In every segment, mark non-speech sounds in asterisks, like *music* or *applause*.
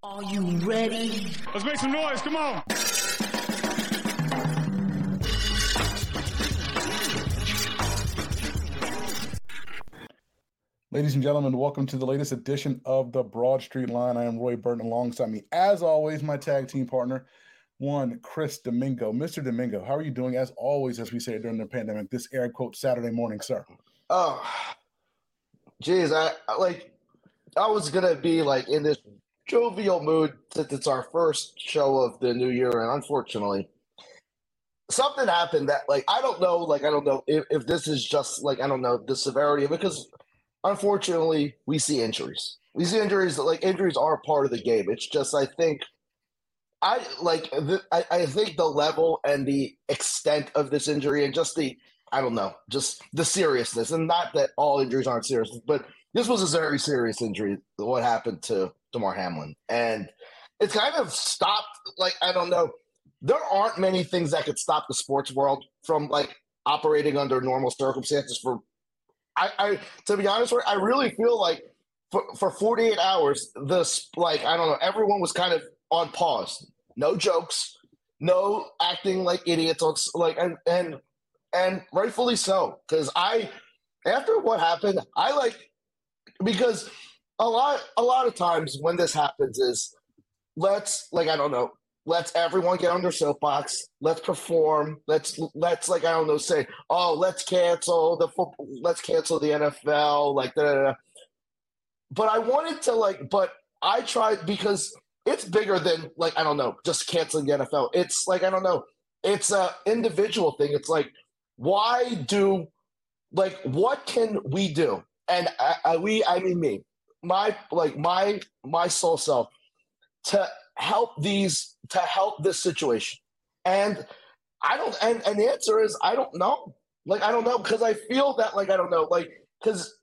Are you ready? Let's make some noise. Come on. Ladies and gentlemen, welcome to the latest edition of the Broad Street Line. I am Roy Burton alongside me, as always, my tag team partner, one Chris Domingo. Mr. Domingo, how are you doing? As always, as we say during the pandemic, this air quote Saturday morning, sir. Oh, geez, I, I like. I was gonna be like in this jovial mood since it's our first show of the new year, and unfortunately, something happened that like I don't know. Like I don't know if, if this is just like I don't know the severity of it because unfortunately we see injuries. We see injuries like injuries are part of the game. It's just I think I like the, I, I think the level and the extent of this injury and just the I don't know, just the seriousness, and not that all injuries aren't serious, but this was a very serious injury. What happened to Damar Hamlin, and it's kind of stopped. Like I don't know, there aren't many things that could stop the sports world from like operating under normal circumstances. For I, I to be honest, with you, I really feel like for, for 48 hours, this like I don't know, everyone was kind of on pause. No jokes, no acting like idiots. Like and and and rightfully so because I after what happened, I like because a lot a lot of times when this happens is let's like I don't know let's everyone get on their soapbox let's perform let's let's like I don't know say oh let's cancel the football let's cancel the NFL like da, da, da. but I wanted to like but I tried because it's bigger than like I don't know just canceling the NFL it's like I don't know it's a individual thing. It's like why do like what can we do? And I, I, we i mean me my like my my soul self to help these to help this situation. And i don't and, and the answer is i don't know. Like i don't know because i feel that like i don't know. Like because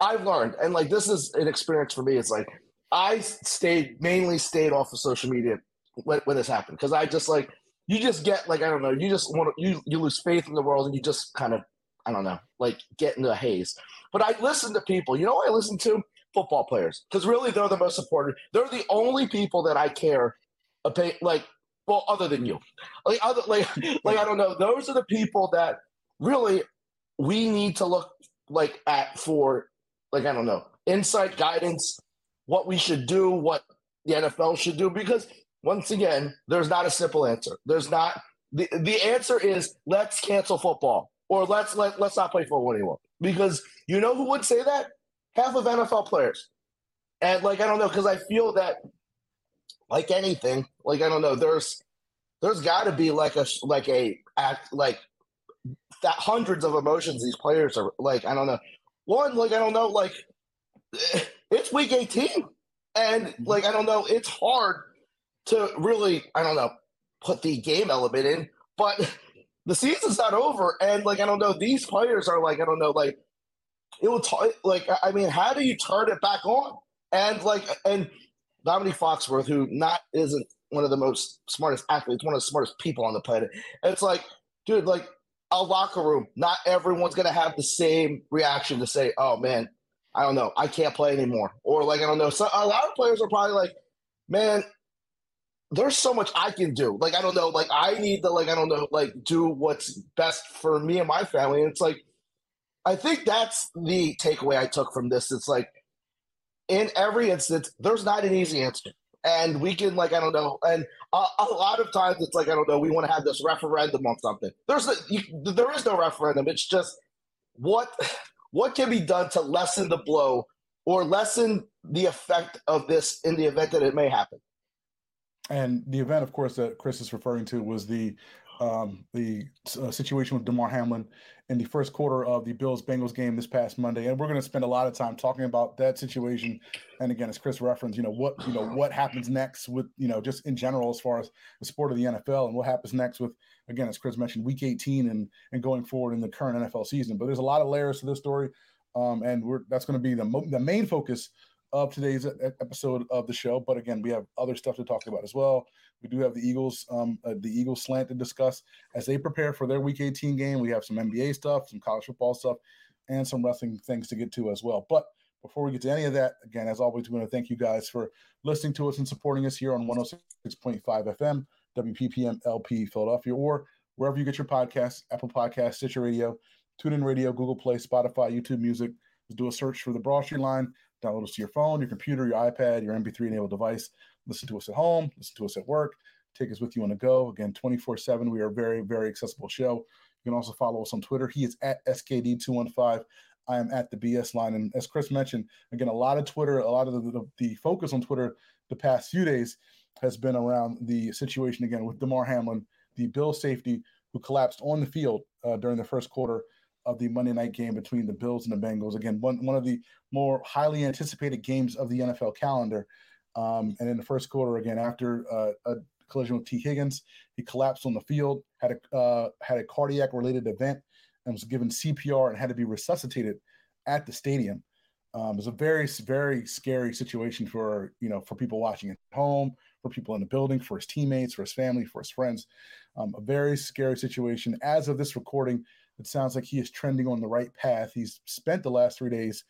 i've learned and like this is an experience for me. It's like i stayed mainly stayed off of social media when, when this happened because i just like you just get like I don't know, you just want to you you lose faith in the world and you just kind of I don't know, like get into a haze. But I listen to people. You know I listen to? Football players. Because really they're the most important. They're the only people that I care about like well, other than you. Like other *laughs* like like I don't know. Those are the people that really we need to look like at for like I don't know, insight, guidance, what we should do, what the NFL should do, because once again, there's not a simple answer. There's not the, the answer is let's cancel football or let's let let's not play football anymore. Because you know who would say that? Half of NFL players. And like I don't know, because I feel that like anything, like I don't know, there's there's got to be like a like a act like that hundreds of emotions these players are like I don't know. One like I don't know like *laughs* it's week 18 and mm-hmm. like I don't know it's hard to really, I don't know, put the game element in. But the season's not over, and like I don't know, these players are like I don't know, like it will t- like I mean, how do you turn it back on? And like and Dominique Foxworth, who not isn't one of the most smartest athletes, one of the smartest people on the planet. It's like, dude, like a locker room, not everyone's gonna have the same reaction to say, "Oh man, I don't know, I can't play anymore," or like I don't know. So a lot of players are probably like, "Man, there's so much I can do. Like, I don't know, like I need to like, I don't know, like do what's best for me and my family. And it's like, I think that's the takeaway I took from this. It's like, in every instance, there's not an easy answer. And we can, like, I don't know. And a, a lot of times it's like, I don't know, we want to have this referendum on something. There's a, you, there is no referendum. It's just what what can be done to lessen the blow or lessen the effect of this in the event that it may happen. And the event, of course, that Chris is referring to was the um, the uh, situation with Damar Hamlin in the first quarter of the Bills Bengals game this past Monday, and we're going to spend a lot of time talking about that situation. And again, as Chris referenced, you know what you know what happens next with you know just in general as far as the sport of the NFL, and what happens next with again as Chris mentioned, Week 18 and and going forward in the current NFL season. But there's a lot of layers to this story, um, and we're that's going to be the mo- the main focus of today's episode of the show. But again, we have other stuff to talk about as well. We do have the Eagles, um, uh, the Eagles slant to discuss as they prepare for their Week 18 game. We have some NBA stuff, some college football stuff, and some wrestling things to get to as well. But before we get to any of that, again, as always, we want to thank you guys for listening to us and supporting us here on 106.5 FM, WPPM LP Philadelphia, or wherever you get your podcasts, Apple Podcasts, Stitcher Radio, TuneIn Radio, Google Play, Spotify, YouTube Music. Do a search for the Broad Street Line. Download us to your phone, your computer, your iPad, your MP3 enabled device. Listen to us at home. Listen to us at work. Take us with you on the go. Again, 24 7. We are a very, very accessible show. You can also follow us on Twitter. He is at SKD215. I am at the BS line. And as Chris mentioned, again, a lot of Twitter, a lot of the, the, the focus on Twitter the past few days has been around the situation again with Damar Hamlin, the Bill safety who collapsed on the field uh, during the first quarter of the Monday night game between the Bills and the Bengals. Again, one, one of the more highly anticipated games of the NFL calendar. Um, and in the first quarter, again, after uh, a collision with Tee Higgins, he collapsed on the field, had a uh, had a cardiac related event, and was given CPR and had to be resuscitated at the stadium. Um, it was a very very scary situation for you know for people watching at home, for people in the building, for his teammates, for his family, for his friends. Um, a very scary situation. As of this recording, it sounds like he is trending on the right path. He's spent the last three days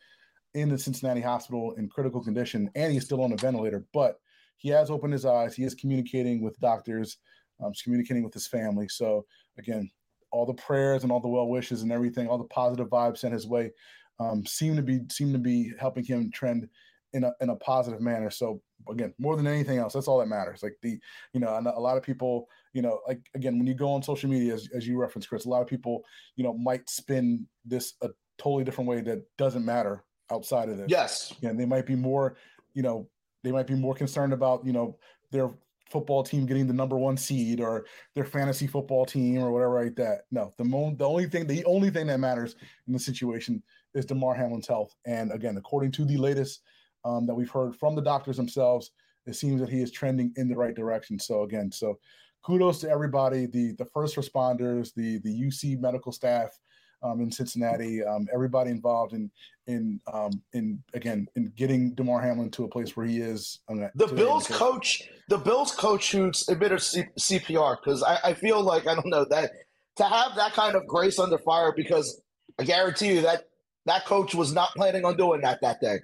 in the Cincinnati hospital in critical condition, and he's still on a ventilator. But he has opened his eyes. He is communicating with doctors, um, communicating with his family. So again, all the prayers and all the well wishes and everything, all the positive vibes sent his way, um, seem to be seem to be helping him trend in a in a positive manner. So again, more than anything else, that's all that matters. Like the, you know, a lot of people, you know, like again, when you go on social media, as, as you referenced, Chris, a lot of people, you know, might spin this a totally different way that doesn't matter outside of this. Yes. And they might be more, you know, they might be more concerned about, you know, their football team getting the number one seed or their fantasy football team or whatever like that. No, the mo- the only thing the only thing that matters in the situation is Damar Hamlin's health. And again, according to the latest um, that we've heard from the doctors themselves, it seems that he is trending in the right direction. So again, so kudos to everybody, the the first responders, the the UC medical staff um, in Cincinnati, um, everybody involved in in um, in again in getting Damar Hamlin to a place where he is. the Bills coach, the Bills coach who's admitted C- CPR because I, I feel like I don't know that to have that kind of grace under fire because I guarantee you that that coach was not planning on doing that that day.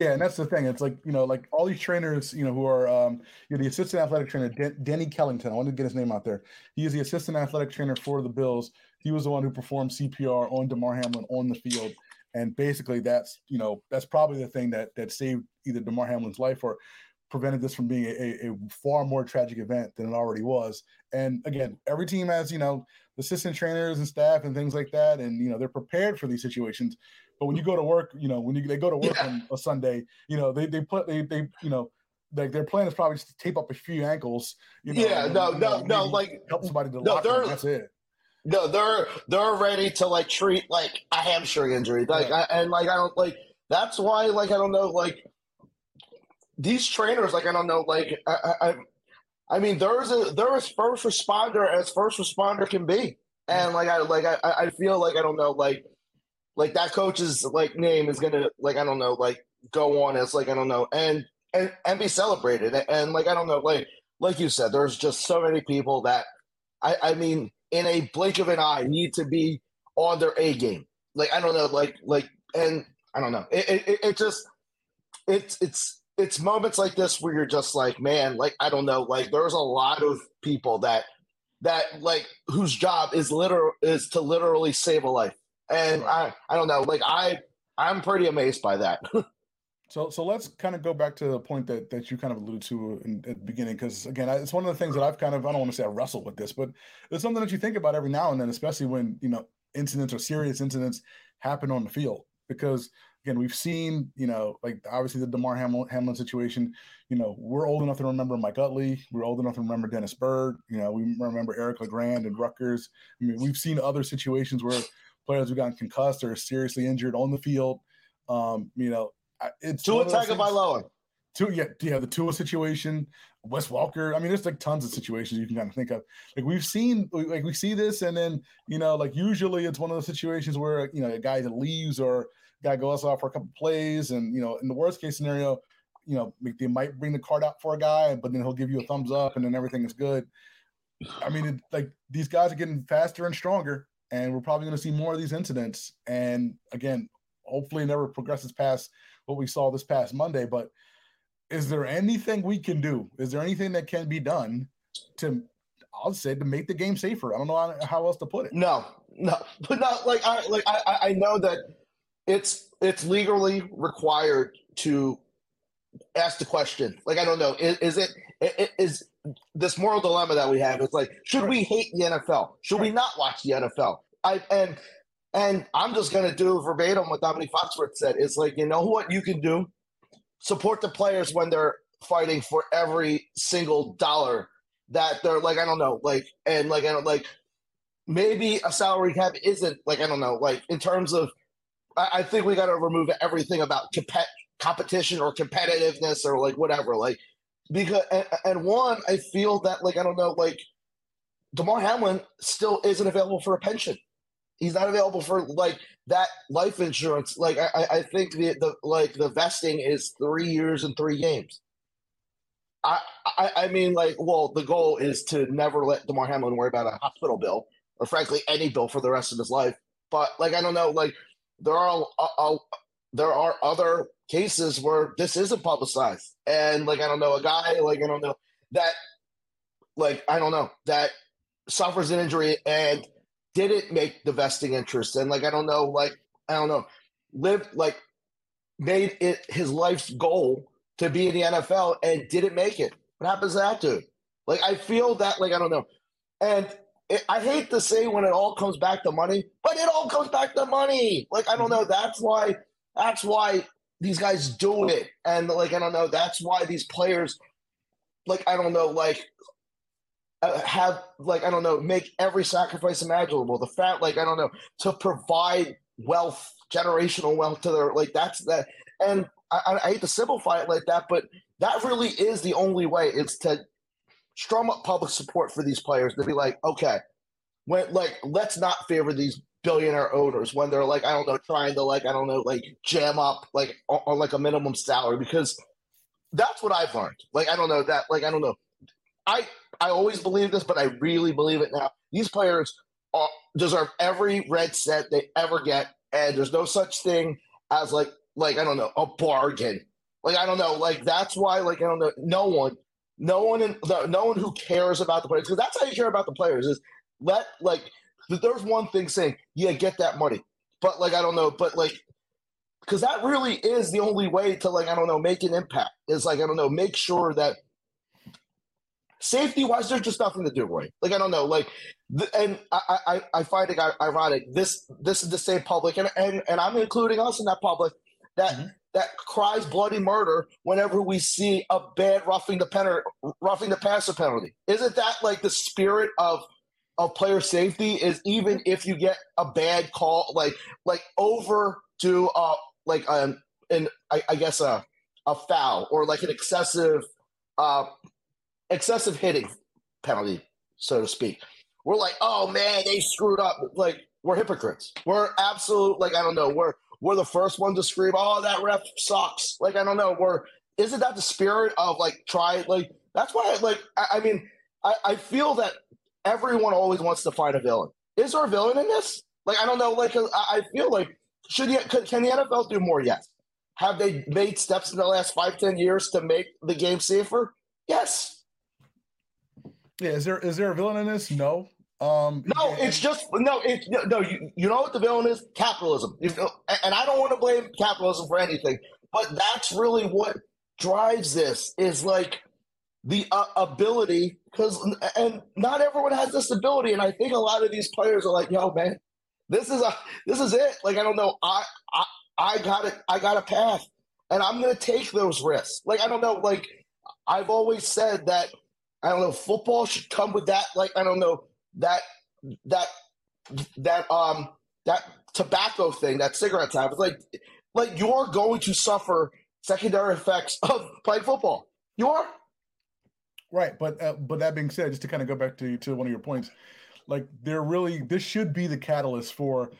Yeah, and that's the thing. It's like you know, like all these trainers, you know, who are um, you know, the assistant athletic trainer, Den- Denny Kellington. I wanted to get his name out there. He is the assistant athletic trainer for the Bills. He was the one who performed CPR on Damar Hamlin on the field, and basically, that's you know, that's probably the thing that that saved either Damar Hamlin's life or prevented this from being a, a, far more tragic event than it already was. And again, every team has you know assistant trainers and staff and things like that, and you know they're prepared for these situations. But when you go to work, you know, when you they go to work yeah. on a Sunday, you know, they they put they they you know like their plan is probably just to tape up a few ankles. You know, yeah, no, you no, no, like help somebody to no, lock them, That's it. No, they're they're ready to like treat like a hamstring injury, like yeah. I, and like I don't like that's why like I don't know like these trainers like I don't know like I I, I mean there's a there is first responder as first responder can be, and like I like I I feel like I don't know like like that coach's like name is gonna like I don't know like go on as like I don't know and and and be celebrated and, and like I don't know like like you said there's just so many people that I I mean in a blink of an eye need to be on their A game. Like I don't know like like and I don't know. It it, it just it's it's it's moments like this where you're just like man like I don't know like there's a lot of people that that like whose job is literal is to literally save a life and right. I I don't know, like I I'm pretty amazed by that. *laughs* so so let's kind of go back to the point that that you kind of alluded to in, at the beginning, because again, it's one of the things that I've kind of I don't want to say I wrestle with this, but it's something that you think about every now and then, especially when you know incidents or serious incidents happen on the field, because again, we've seen, you know, like obviously the Damar Hamlin, Hamlin situation. You know, we're old enough to remember Mike Utley. We're old enough to remember Dennis Byrd. You know, we remember Eric LeGrand and Rutgers. I mean, we've seen other situations where players who gotten concussed or seriously injured on the field. Um, you know, it's Tua Tagovailoa. Two, yeah, yeah, the Tua situation, Wes Welker. I mean, there's like tons of situations you can kind of think of. Like we've seen, like we see this, and then you know, like usually it's one of those situations where you know a guy that leaves or guy goes off for a couple plays, and you know, in the worst case scenario, you know, they might bring the card out for a guy, but then he'll give you a thumbs up, and then everything is good. I mean, it, like these guys are getting faster and stronger, and we're probably going to see more of these incidents. And again, hopefully never progresses past what we saw this past Monday. But is there anything we can do? Is there anything that can be done to, I'll say, to make the game safer? I don't know how else to put it. No, no, *laughs* but not like I like I I know that it's it's legally required to ask the question. Like I don't know, is, is it is this moral dilemma that we have? is like should we hate the NFL? Should we not watch the NFL? I and and I'm just gonna do verbatim what Dominique Foxworth said. It's like you know what you can do support the players when they're fighting for every single dollar that they're like I don't know like and like I don't like maybe a salary cap isn't like I don't know like in terms of I, I think we got to remove everything about comp- competition or competitiveness or like whatever like because and, and one I feel that like I don't know like Damar Hamlin still isn't available for a pension he's not available for like that life insurance. Like I, I think the, the like the vesting is three years and three games. I, I, I mean, like, well, the goal is to never let Damar Hamlin worry about a hospital bill or, frankly, any bill for the rest of his life. But like, I don't know, like, there are a, a, there are other cases where this isn't publicized, and like, I don't know, a guy like I don't know that, like, I don't know that suffers an injury and didn't make the vesting interest and like I don't know, like I don't know, lived like made it his life's goal to be in the NFL and didn't make it. What happens to that dude? Like I feel that like I don't know, and it, I hate to say when it all comes back to money, but it all comes back to money. Like I don't know. That's why. That's why these guys do it, and like I don't know. That's why these players, like I don't know, like uh, have like I don't know, make every sacrifice imaginable. The fact, like I don't know, to provide wealth, generational wealth to their like that's that. And I, I hate to simplify it like that, but that really is the only way. It's to strum up public support for these players to be like, okay, when like let's not favor these billionaire owners when they're like I don't know trying to like I don't know like jam up like on like a minimum salary because that's what I've learned. Like I don't know that like I don't know. I I always believe this, but I really believe it now. These players are, deserve every red set they ever get, and there's no such thing as like like I don't know a bargain. Like I don't know, like that's why like I don't know. No one, no one in the, no one who cares about the players because that's how you care about the players is let like there's one thing saying yeah get that money, but like I don't know, but like because that really is the only way to like I don't know make an impact is like I don't know make sure that Safety wise, there's just nothing to do, Roy. Like I don't know, like, and I I, I find it ironic. This this is the same public, and and, and I'm including us in that public that mm-hmm. that cries bloody murder whenever we see a bad roughing the penalty, roughing the passer penalty. Isn't that like the spirit of of player safety? Is even if you get a bad call, like like over to uh like um and I, I guess a a foul or like an excessive uh excessive hitting penalty, so to speak. We're like, oh man, they screwed up. Like we're hypocrites. We're absolute like I don't know. We're we're the first one to scream, oh that ref sucks. Like I don't know. We're isn't that the spirit of like try like that's why like I, I mean I, I feel that everyone always wants to find a villain. Is there a villain in this? Like I don't know. Like I, feel like should you, can the NFL do more? Yes. Have they made steps in the last five ten years to make the game safer? Yes. Yeah, is there is there a villain in this? No. Um, no, it's just no. It's no. You, you know what the villain is? Capitalism. And I don't want to blame capitalism for anything, but that's really what drives this. Is like the uh, ability because and not everyone has this ability, and I think a lot of these players are like, "Yo, man, this is a this is it." Like I don't know, I I I got it. I got a path, and I'm gonna take those risks. Like I don't know, like I've always said that I don't know. Football should come with that. Like I don't know that that that um that tobacco thing, that cigarette tab. It's like like you're going to suffer secondary effects of playing football. You are. Right, but uh, but that being said, just to kind of go back to to one of your points, like there really this should be the catalyst for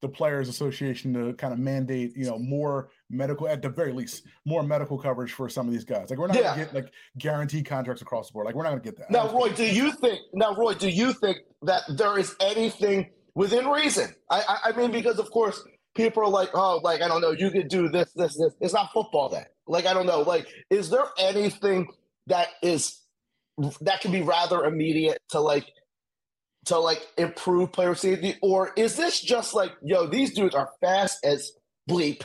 the players association to kind of mandate you know more medical at the very least more medical coverage for some of these guys like we're not yeah. gonna get like guaranteed contracts across the board like we're not gonna get that now roy do you think now roy do you think that there is anything within reason i i, I mean because of course people are like, oh, like I don't know, you could do this, this, this. It's not football that Like I don't know. Like, is there anything that is that can be rather immediate to like to like improve player safety, or is this just like, yo, these dudes are fast as bleep,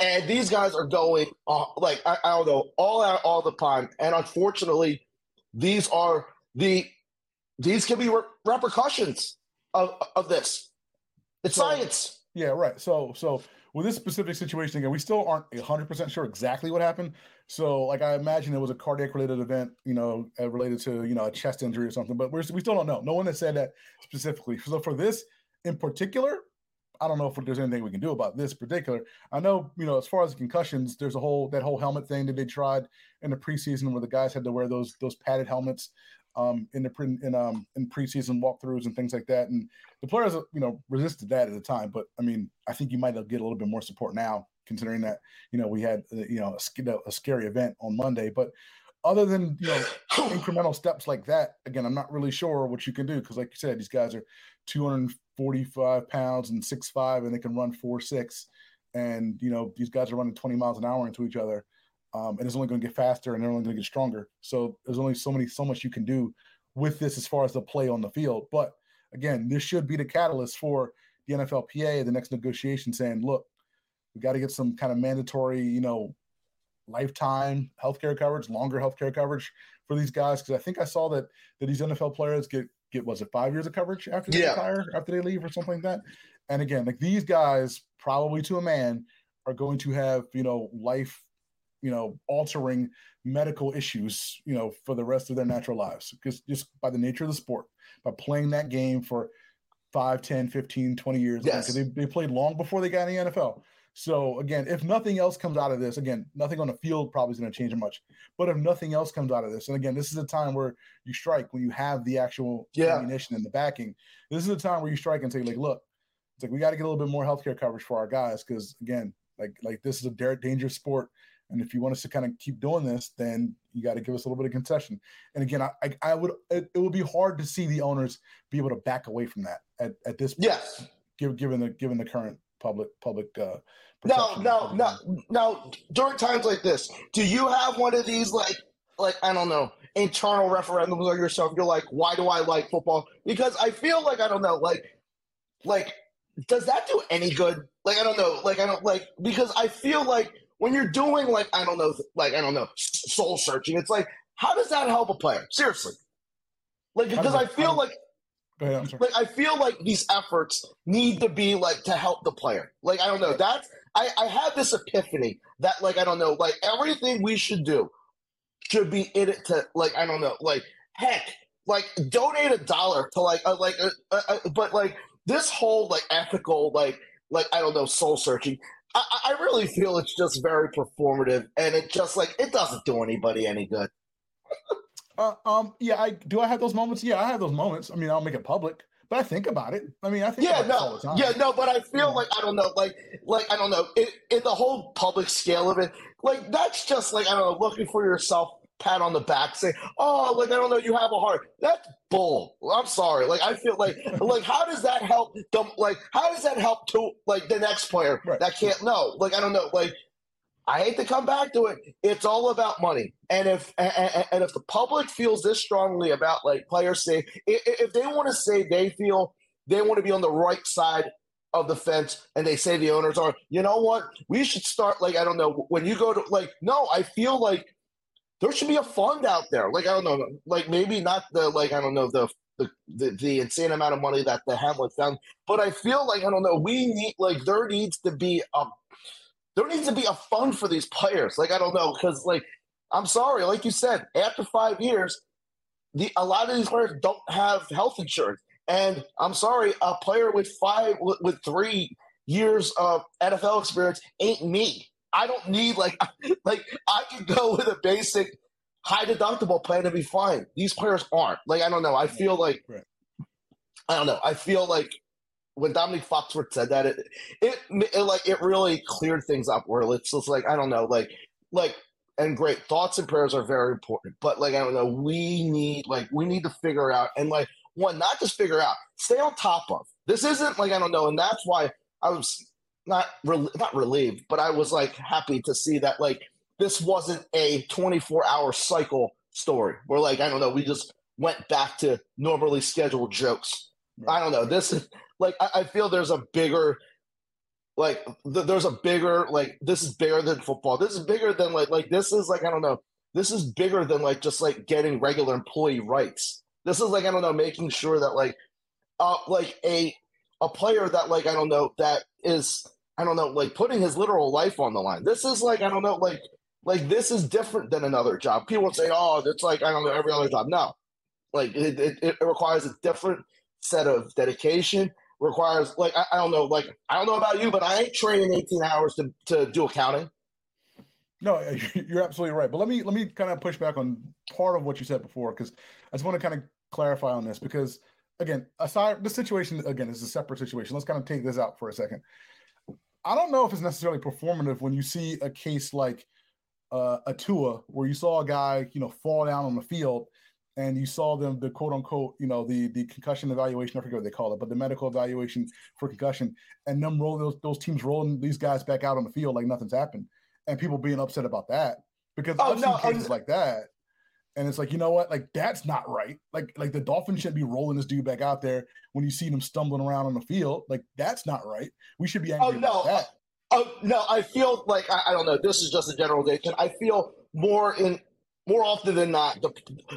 and these guys are going uh, like I, I don't know all out all the time, and unfortunately, these are the these can be re- repercussions of of this. It's so, science. Yeah, right. So so with this specific situation again, we still aren't hundred percent sure exactly what happened. So like I imagine it was a cardiac related event, you know, uh, related to you know a chest injury or something. But we still don't know. No one has said that specifically. So for this in particular, I don't know if there's anything we can do about this particular. I know, you know, as far as concussions, there's a whole that whole helmet thing that they tried in the preseason where the guys had to wear those those padded helmets um, in the pre, in um in preseason walkthroughs and things like that. And the players, you know, resisted that at the time. But I mean, I think you might get a little bit more support now, considering that you know we had uh, you know a, a scary event on Monday. But other than you know incremental steps like that, again, I'm not really sure what you can do because, like you said, these guys are 245 pounds and six five, and they can run four six, and you know these guys are running 20 miles an hour into each other um, and it's only going to get faster and they're only going to get stronger. So there's only so many, so much you can do with this as far as the play on the field. But again, this should be the catalyst for the NFLPA, the next negotiation, saying, look, we got to get some kind of mandatory, you know, lifetime healthcare coverage, longer healthcare coverage for these guys. Because I think I saw that that these NFL players get get was it five years of coverage after they yeah. retire, after they leave, or something like that. And again, like these guys, probably to a man, are going to have you know life you know, altering medical issues, you know, for the rest of their natural lives. Because just by the nature of the sport, by playing that game for 5, 10, 15, 20 years. Yes. They, they played long before they got in the NFL. So again, if nothing else comes out of this, again, nothing on the field probably is going to change much. But if nothing else comes out of this, and again, this is a time where you strike when you have the actual yeah. ammunition and the backing. This is a time where you strike and say, like, look, it's like we got to get a little bit more healthcare coverage for our guys because again, like like this is a dangerous sport. And if you want us to kind of keep doing this, then you got to give us a little bit of concession. And again, I, I, I would it, it, would be hard to see the owners be able to back away from that at, at this point. Yes. Given, given the given the current public public uh no no no no during times like this do you have one of these like like i don't know internal referendums on yourself you're like why do i like football because i feel like i don't know like like does that do any good like i don't know like i don't like because i feel like when you're doing like I don't know, like I don't know, soul searching, it's like how does that help a player? Seriously, like because I feel like. Ahead, like I feel like these efforts need to be like to help the player. Like I don't know. That's I, I have this epiphany that like I don't know, like everything we should do should be in it to like I don't know, like heck, like donate a dollar to like uh, like uh, uh but like this whole like ethical like like I don't know soul searching. I, I really feel it's just very performative, and it just like it doesn't do anybody any good. *laughs* uh, um, yeah, I do. I have those moments. Yeah, I have those moments. I mean, I'll make it public, but I think about it. I mean, I think yeah, no, yeah, no, but I feel yeah. like I don't know, like, like I don't know, in, in the whole public scale of it, like that's just like I don't know, looking for yourself pat on the back, say, "Oh, like I don't know, you have a heart." That's bull. I'm sorry. Like I feel like, *laughs* like how does that help? Them, like how does that help to like the next player right. that can't know? Like I don't know. Like I hate to come back to it. It's all about money, and if and, and if the public feels this strongly about like players say, if they want to say they feel they want to be on the right side of the fence and they say the owners are you know what we should start like i don't know when you go to like no i feel like there should be a fund out there. Like I don't know, like maybe not the like I don't know the the, the, the insane amount of money that the Hamlin found, but I feel like I don't know. We need like there needs to be a there needs to be a fund for these players. Like I don't know because like I'm sorry, like you said, after five years, the a lot of these players don't have health insurance, and I'm sorry, a player with five with, with three years of NFL experience ain't me. I don't need like *laughs* like I can go with a basic high deductible plan and be fine. These players aren't. Like I don't know. I feel like. I don't know. I feel like when Dominique Foxworth said that, it, it, it like it really cleared things up. Where it's just like I don't know, like like and great thoughts and prayers are very important. But like I don't know, we need like we need to figure out and like one not just figure out, stay on top of. This isn't like I don't know, and that's why I was not not relieved, but I was like happy to see that like this wasn't a 24 hour cycle story where like I don't know we just went back to normally scheduled jokes. I don't know. This is like I, I feel there's a bigger like th- there's a bigger like this is bigger than football. This is bigger than like like this is like I don't know. This is bigger than like just like getting regular employee rights. This is like I don't know making sure that like uh like a a player that like I don't know that is I don't know like putting his literal life on the line. This is like I don't know like like this is different than another job. People say, "Oh, it's like I don't know every other job." No, like it, it, it requires a different set of dedication. Requires like I, I don't know, like I don't know about you, but I ain't training eighteen hours to to do accounting. No, *laughs* you're absolutely right. But let me let me kind of push back on part of what you said before because I just want to kind of clarify on this because again, aside the situation again is a separate situation. Let's kind of take this out for a second. I don't know if it's necessarily performative when you see a case like uh, a Tua where you saw a guy, you know, fall down on the field and you saw them the quote unquote, you know, the the concussion evaluation, I forget what they call it, but the medical evaluation for concussion, and them rolling those those teams rolling these guys back out on the field like nothing's happened, and people being upset about that because oh, I've no, seen cases like that, and it's like you know what, like that's not right. Like like the Dolphins shouldn't be rolling this dude back out there when you see them stumbling around on the field. Like that's not right. We should be oh, angry oh, no. Oh no, I feel like I, I don't know. This is just a generalization. I feel more in more often than not, the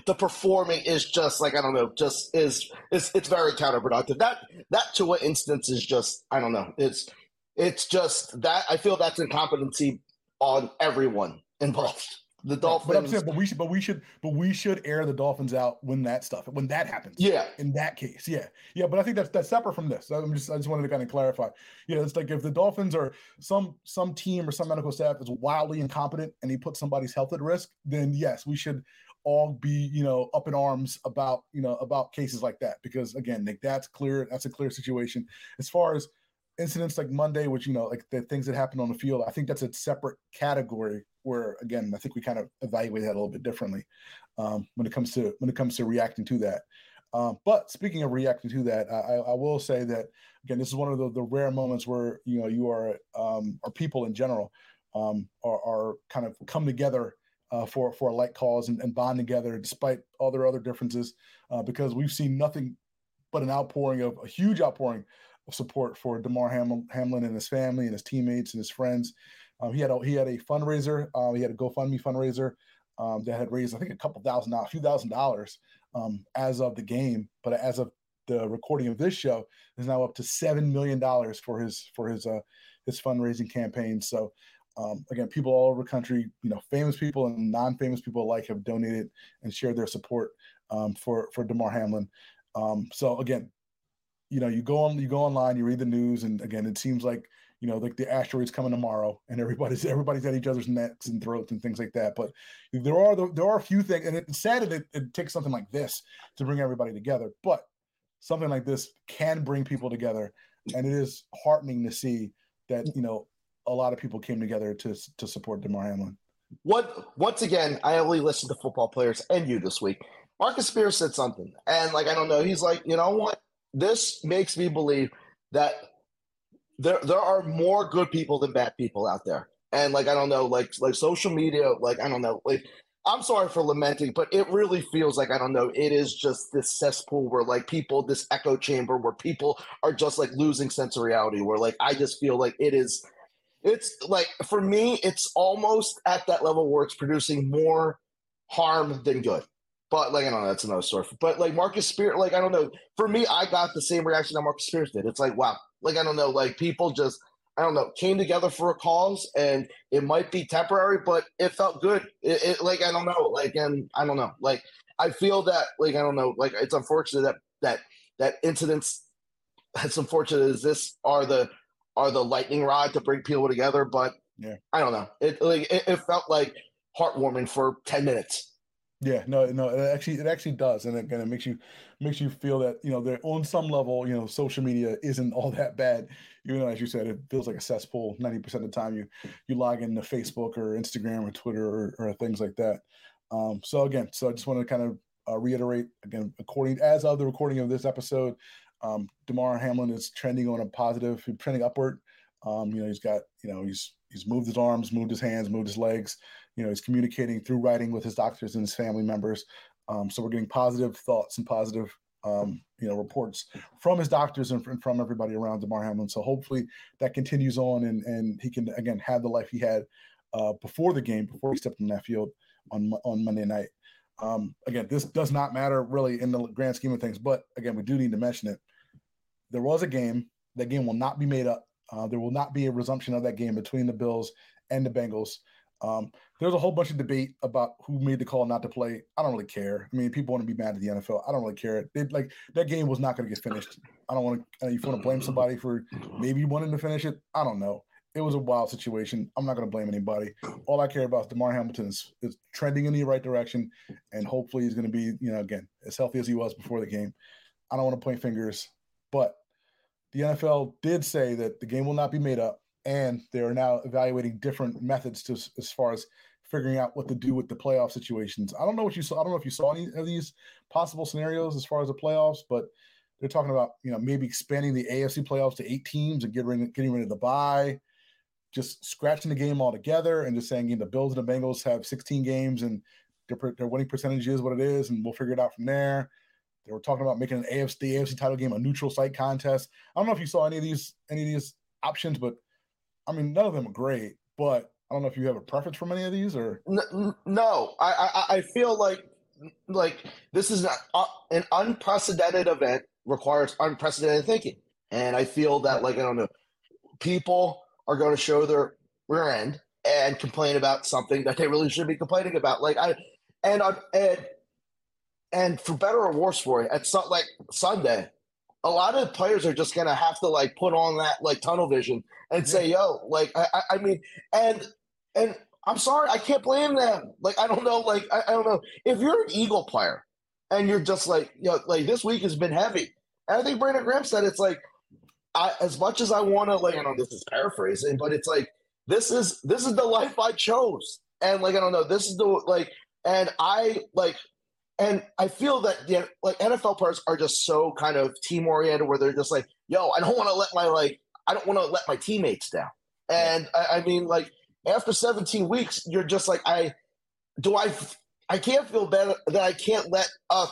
the performing is just like I don't know, just is is it's very counterproductive. That that to what instance is just I don't know. It's it's just that I feel that's incompetency on everyone involved the Dolphins. But I'm saying, but we should, but we should, but we should air the Dolphins out when that stuff, when that happens. Yeah. In that case, yeah, yeah. But I think that's that's separate from this. I'm just, I just wanted to kind of clarify. Yeah, it's like if the Dolphins are some some team or some medical staff is wildly incompetent and he puts somebody's health at risk, then yes, we should all be you know up in arms about you know about cases like that because again, like that's clear. That's a clear situation as far as incidents like Monday, which you know, like the things that happened on the field, I think that's a separate category where again, I think we kind of evaluate that a little bit differently um, when it comes to when it comes to reacting to that. Um, but speaking of reacting to that, I, I, will say that again, this is one of the, the rare moments where you know you are um, or people in general um, are, are kind of come together uh, for for a like cause and, and, bond together despite all their other differences, uh, because we've seen nothing but an outpouring of a huge outpouring of support for Damar Ham- Hamlin and his family and his teammates and his friends. Um, he had a, he had a fundraiser. Uh, he had a GoFundMe fundraiser um, that had raised I think a couple thousand dollars, a few thousand dollars um, as of the game. But as of the recording of this show, is now up to seven million dollars for his for his uh, his fundraising campaign. So um, again, people all over the country, you know, famous people and non-famous people alike have donated and shared their support um, for for Damar Hamlin. Um, so again, you know, you go on, you go online, you read the news, and again, it seems like you know, like the asteroids coming tomorrow, and everybody's everybody's at each other's necks and throats and things like that. But there are there are a few things, and it's sad that it, it takes something like this to bring everybody together. But something like this can bring people together, and it is heartening to see that you know a lot of people came together to to support Damar Hamlin. What once again, I only listen to football players and you this week. Marcus Spears said something, and like I don't know, he's like, you know what? this makes me believe that there there are more good people than bad people out there. And like I don't know, like like social media, like I don't know, like I'm sorry for lamenting, but it really feels like I don't know. It is just this cesspool where like people, this echo chamber where people are just like losing sense of reality. Where like I just feel like it is, it's like for me, it's almost at that level where it's producing more harm than good. But like I don't know, that's another story. But like Marcus Spears, like I don't know. For me, I got the same reaction that Marcus Spears did. It's like wow, like I don't know, like people just I don't know came together for a cause, and it might be temporary, but it felt good. It, it like I don't know, like and I don't know, like I feel that like I don't know, like it's unfortunate that that that incidents as unfortunate as this are the are the lightning rod to bring people together, but yeah, I don't know. It like it, it felt like heartwarming for ten minutes. Yeah, no, no, it actually it actually does, and it kind of makes you makes you feel that you know there on some level, you know, social media isn't all that bad. Even though, as you said, it feels like a cesspool ninety percent of the time you you log into Facebook or Instagram or Twitter or, or things like that. Um, so again, so I just want to kind of uh, reiterate again, according as of the recording of this episode, um, Damar Hamlin is trending on a positive, trending upward Um, you know, he's got, you know, he's he's moved his arms, moved his hands, moved his legs. You know, he's communicating through writing with his doctors and his family members. Um, so we're getting positive thoughts and positive, um, you know, reports from his doctors and from everybody around Damar Hamlin. So hopefully that continues on and and he can again have the life he had uh, before the game, before he stepped on that field on on Monday night. Um, again, this does not matter really in the grand scheme of things, but again, we do need to mention it. There was a game. That game will not be made up. Uh, there will not be a resumption of that game between the Bills and the Bengals. Um, there's a whole bunch of debate about who made the call not to play. I don't really care. I mean, people want to be mad at the NFL. I don't really care. It, like that game was not going to get finished. I don't want to. Uh, you want to blame somebody for maybe wanting to finish it? I don't know it was a wild situation. I'm not going to blame anybody. All I care about is Damar Hamilton is, is trending in the right direction, and hopefully he's going to be, you know, again as healthy as he was before the game. I don't want to point fingers, but the NFL did say that the game will not be made up, and they are now evaluating different methods to as far as figuring out what to do with the playoff situations. I don't know what you saw. I don't know if you saw any of these possible scenarios as far as the playoffs, but they're talking about you know maybe expanding the AFC playoffs to eight teams and getting getting rid of the bye just scratching the game altogether and just saying, you know, the Bills and the Bengals have 16 games and their, their winning percentage is what it is, and we'll figure it out from there. They were talking about making an AFC AFC title game a neutral site contest. I don't know if you saw any of these any of these options, but I mean, none of them are great. But I don't know if you have a preference for any of these or no. I I, I feel like like this is not, uh, an unprecedented event requires unprecedented thinking, and I feel that like I don't know people are going to show their rear end and complain about something that they really should be complaining about. Like I, and I and and for better or worse for it, at some, like Sunday, a lot of players are just gonna have to like put on that like tunnel vision and say, "Yo, like I, I mean," and and I'm sorry, I can't blame them. Like I don't know, like I, I don't know if you're an Eagle player and you're just like, you know, like this week has been heavy. And I think Brandon Graham said it's like I, as much as I want to, like, I know this is paraphrasing, but it's like this is this is the life I chose, and like I don't know, this is the like, and I like, and I feel that yeah, like NFL players are just so kind of team oriented, where they're just like, yo, I don't want to let my like, I don't want to let my teammates down, and I, I mean, like after 17 weeks, you're just like, I do I I can't feel bad that I can't let a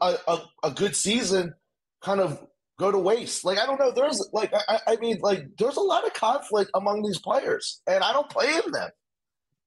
a, a, a good season kind of go to waste. Like I don't know. There's like I, I mean like there's a lot of conflict among these players, and I don't blame them.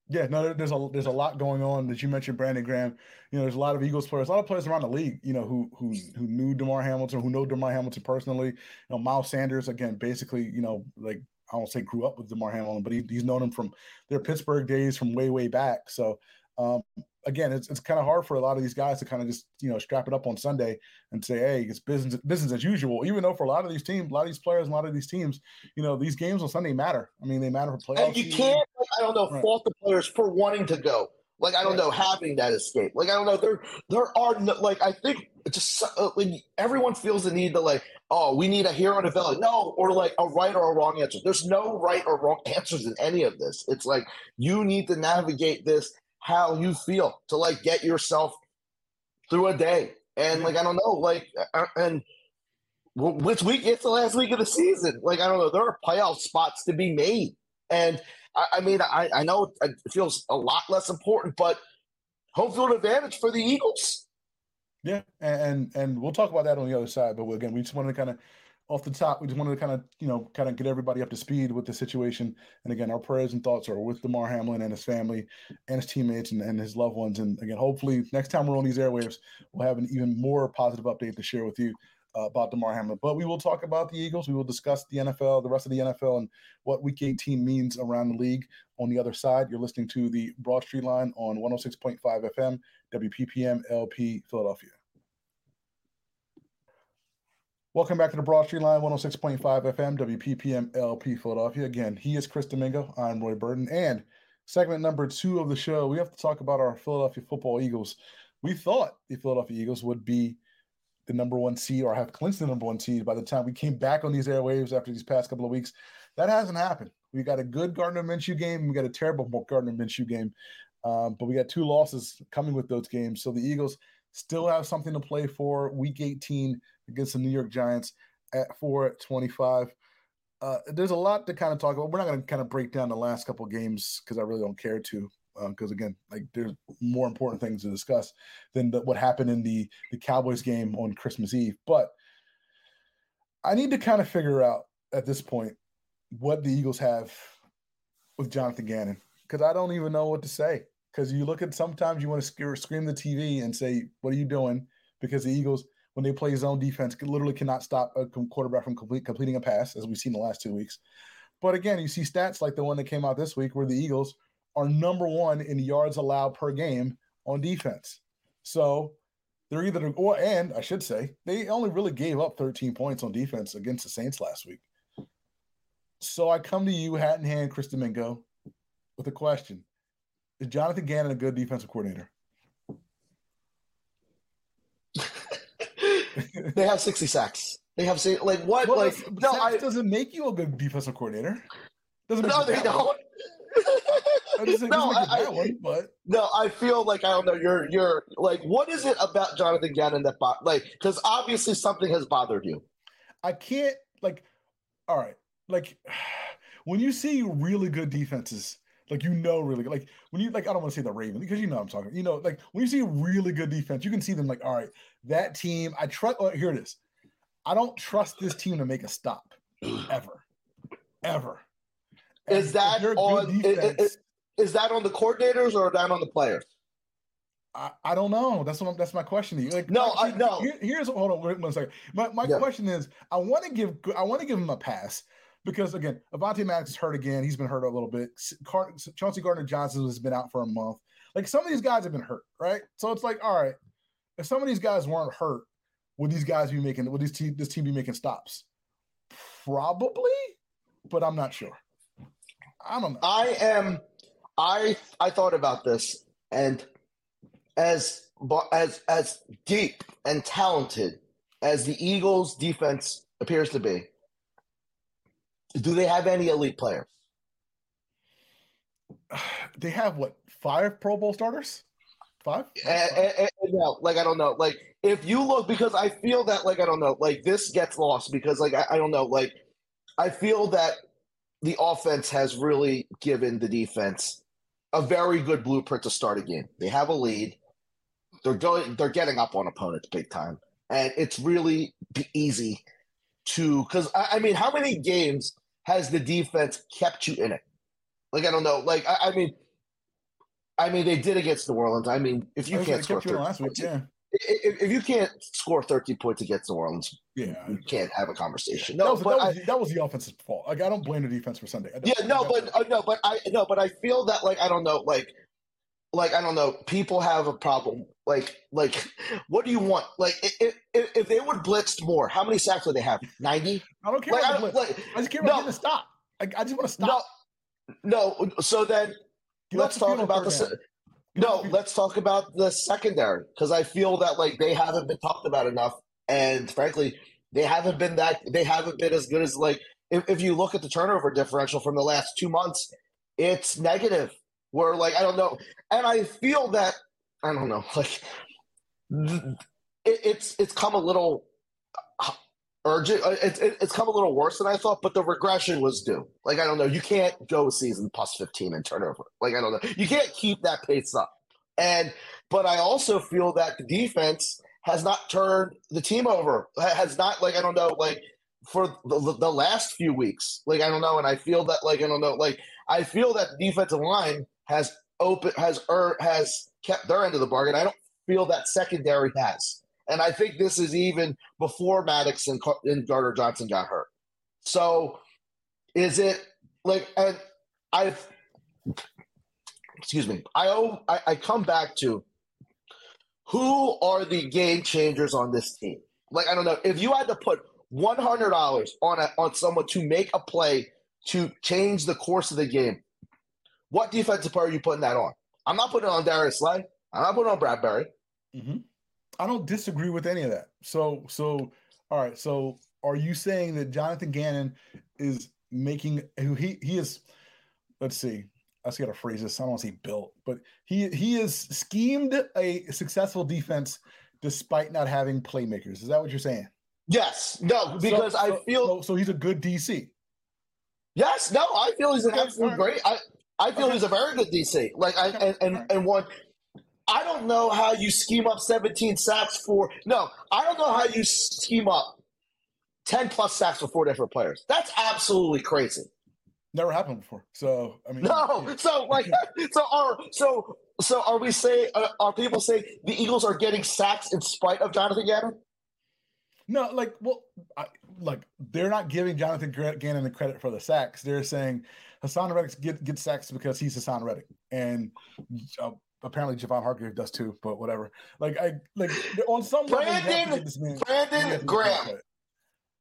Yeah, no, there's a there's a lot going on that you mentioned, Brandon Graham. You know, there's a lot of Eagles players, a lot of players around the league. You know, who who who knew Damar Hamilton, who know Damar Hamilton personally. You know, Miles Sanders again, basically, you know, like I won't say grew up with Damar Hamilton, but he, he's known him from their Pittsburgh days from way way back. So um, again, it's, it's kind of hard for a lot of these guys to kind of just you know strap it up on Sunday and say, hey, it's business business as usual. Even though for a lot of these teams, a lot of these players, a lot of these teams, you know, these games on Sunday matter. I mean, they matter for playoffs. And you can't, I don't know, right. fault the players for wanting to go. Like I don't know, having that escape. Like I don't know, there there are no, like I think just uh, when everyone feels the need to like, oh, we need a hero and a villain. No, or like a right or a wrong answer. There's no right or wrong *laughs* answers in any of this. It's like you need to navigate this how you feel to like get yourself through a day. And like I don't know, like uh, and which week? It's the last week of the season. Like I don't know, there are playoff spots to be made, and I, I mean, I, I know it feels a lot less important, but home field advantage for the Eagles. Yeah, and and we'll talk about that on the other side. But again, we just wanted to kind of off the top, we just wanted to kind of, you know, kind of get everybody up to speed with the situation. And again, our prayers and thoughts are with Damar Hamlin and his family and his teammates and, and his loved ones. And again, hopefully next time we're on these airwaves, we'll have an even more positive update to share with you uh, about Damar Hamlin. But we will talk about the Eagles. We will discuss the NFL, the rest of the NFL, and what Week 18 means around the league. On the other side, you're listening to the Broad Street Line on 106.5 FM, WPPM LP Philadelphia. Welcome back to the Broad Street Line, 106.5 FM, WPPM LP Philadelphia. Again, he is Chris Domingo. I'm Roy Burton. And segment number two of the show, we have to talk about our Philadelphia football Eagles. We thought the Philadelphia Eagles would be the number one seed or have clinched the number one seed by the time we came back on these airwaves after these past couple of weeks. That hasn't happened. We got a good Gardner Minshew game. We got a terrible Gardner Minshew game. Um, but we got two losses coming with those games. So the Eagles still have something to play for week 18 against the New York Giants at four at 25. uh, there's a lot to kind of talk about. We're not going to kind of break down the last couple games because I really don't care to. Because uh, again, like there's more important things to discuss than the, what happened in the the Cowboys game on Christmas Eve. But I need to kind of figure out at this point what the Eagles have with Jonathan Gannon because I don't even know what to say. Because you look at sometimes you want to scream the TV and say, "What are you doing?" Because the Eagles when they play zone defense, literally cannot stop a quarterback from complete, completing a pass, as we've seen the last two weeks. But again, you see stats like the one that came out this week where the Eagles are number one in yards allowed per game on defense. So they're either, or, and I should say, they only really gave up 13 points on defense against the Saints last week. So I come to you, hat in hand, Chris Domingo, with a question Is Jonathan Gannon a good defensive coordinator? They have 60 sacks. They have like what? Well, like no, I, doesn't make you a good defensive coordinator. Doesn't no, they don't. *laughs* no, I, one, but no, I feel like I don't know. You're you're like, what is it about Jonathan Gannon that bo- like? Because obviously something has bothered you. I can't like. All right, like *sighs* when you see really good defenses like you know, really like when you like I don't want to say the Ravens because you know I'm talking. You know, like when you see really good defense, you can see them like, all right, that team. I trust. Oh, here it is. I don't trust this team to make a stop *clears throat* ever, ever. And is that on? Defense, is, is, that on the coordinators or that on the players? I, I don't know. That's what that's my question to you. Like, no, I know. Here, here's hold on one second. My my yeah. question is, I want to give I want to give him a pass because again, Avonte Maddox is hurt again. He's been hurt a little bit. Car- Chauncey Gardner Johnson has been out for a month. Like some of these guys have been hurt, right? So it's like, all right, if some of these guys weren't hurt, would these guys be making? Would this team this team be making stops? Probably, but I'm not sure. I don't know. I am. I I thought about this, and as as as deep and talented as the Eagles' defense appears to be, do they have any elite players? *sighs* They have what five Pro Bowl starters? Five? And, and, and, like I don't know. Like if you look, because I feel that like I don't know. Like this gets lost because like I, I don't know. Like I feel that the offense has really given the defense a very good blueprint to start a game. They have a lead. They're going. They're getting up on opponents big time, and it's really easy to because I, I mean, how many games has the defense kept you in it? Like I don't know. Like I, I mean, I mean they did against New Orleans. I mean, if you can't score 13 last week, yeah. If, if, you can't score 13 points against New Orleans, yeah, you can't have a conversation. No, that was, but that was, I, that was the offense's fault. Like I don't blame the defense for Sunday. Yeah, no, but uh, no, but I no, but I feel that like I don't know, like like I don't know, people have a problem. Like like what do you want? Like if, if, if they would blitz more, how many sacks would they have? Ninety? I don't care. Like, about I, blitz. Like, I just care about no, getting a stop. I, I just want to stop. No, no. So then let's talk about the. No, let's talk about the secondary because I feel that like they haven't been talked about enough, and frankly, they haven't been that. They haven't been as good as like if, if you look at the turnover differential from the last two months, it's negative where like I don't know, and I feel that I don't know, *laughs* like it, it's it's come a little urgent. Uh, it's it's come a little worse than I thought, but the regression was due. Like I don't know, you can't go season plus fifteen and turnover. Like I don't know, you can't keep that pace up. And but I also feel that the defense has not turned the team over. Has not like I don't know like for the, the last few weeks. Like I don't know, and I feel that like I don't know like I feel that the defensive line has open has er, has kept their end of the bargain. I don't feel that secondary has, and I think this is even before Maddox and, and Gardner Johnson got hurt. So, is it like and I've excuse me. I owe I, I come back to who are the game changers on this team. Like I don't know if you had to put one hundred dollars on a, on someone to make a play to change the course of the game, what defensive player are you putting that on? I'm not putting it on Darius Slay. I'm not putting it on Bradberry. Mm-hmm. I don't disagree with any of that. So, so all right. So, are you saying that Jonathan Gannon is making who he he is? Let's see. I just got to phrase this. I don't want to say built, but he he has schemed a successful defense despite not having playmakers. Is that what you're saying? Yes. No, because so, I feel so, so he's a good DC. Yes, no, I feel he's an absolute great. I, I feel okay. he's a very good DC. Like I and and, and one I don't know how you scheme up 17 sacks for no, I don't know how you scheme up 10 plus sacks for four different players. That's absolutely crazy. Never happened before. So I mean No. Yeah. So like *laughs* so are so so are we saying uh, are people saying the Eagles are getting sacks in spite of Jonathan Gannon? No, like well, I, like they're not giving Jonathan Gannon the credit for the sacks. They're saying Haason Reddick gets get sacks because he's Haason Reddick, and uh, apparently Javon Hargrave does too. But whatever. Like I like on some Brandon level, Brandon Graham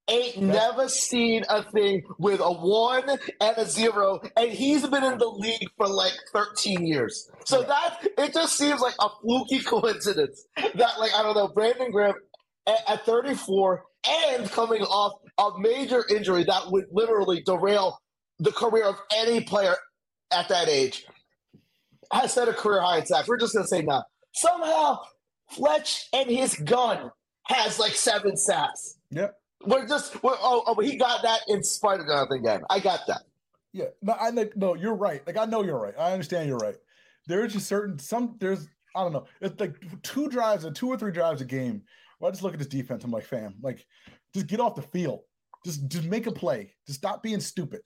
ain't That's, never seen a thing with a one and a zero, and he's been in the league for like 13 years. So yeah. that it just seems like a fluky *laughs* coincidence that like I don't know Brandon Graham at, at 34 and coming off a major injury that would literally derail the career of any player at that age has set a career high in sacks. We're just gonna say no. Somehow Fletch and his gun has like seven sacks. Yep. We're just we're, oh, oh, he got that in spite of nothing. Gannon. I got that. Yeah, no, I like no, you're right. Like I know you're right. I understand you're right. There's just certain some there's I don't know. It's like two drives, or two or three drives a game. Well, I just look at this defense. I'm like, fam, like, just get off the field. Just just make a play. Just stop being stupid.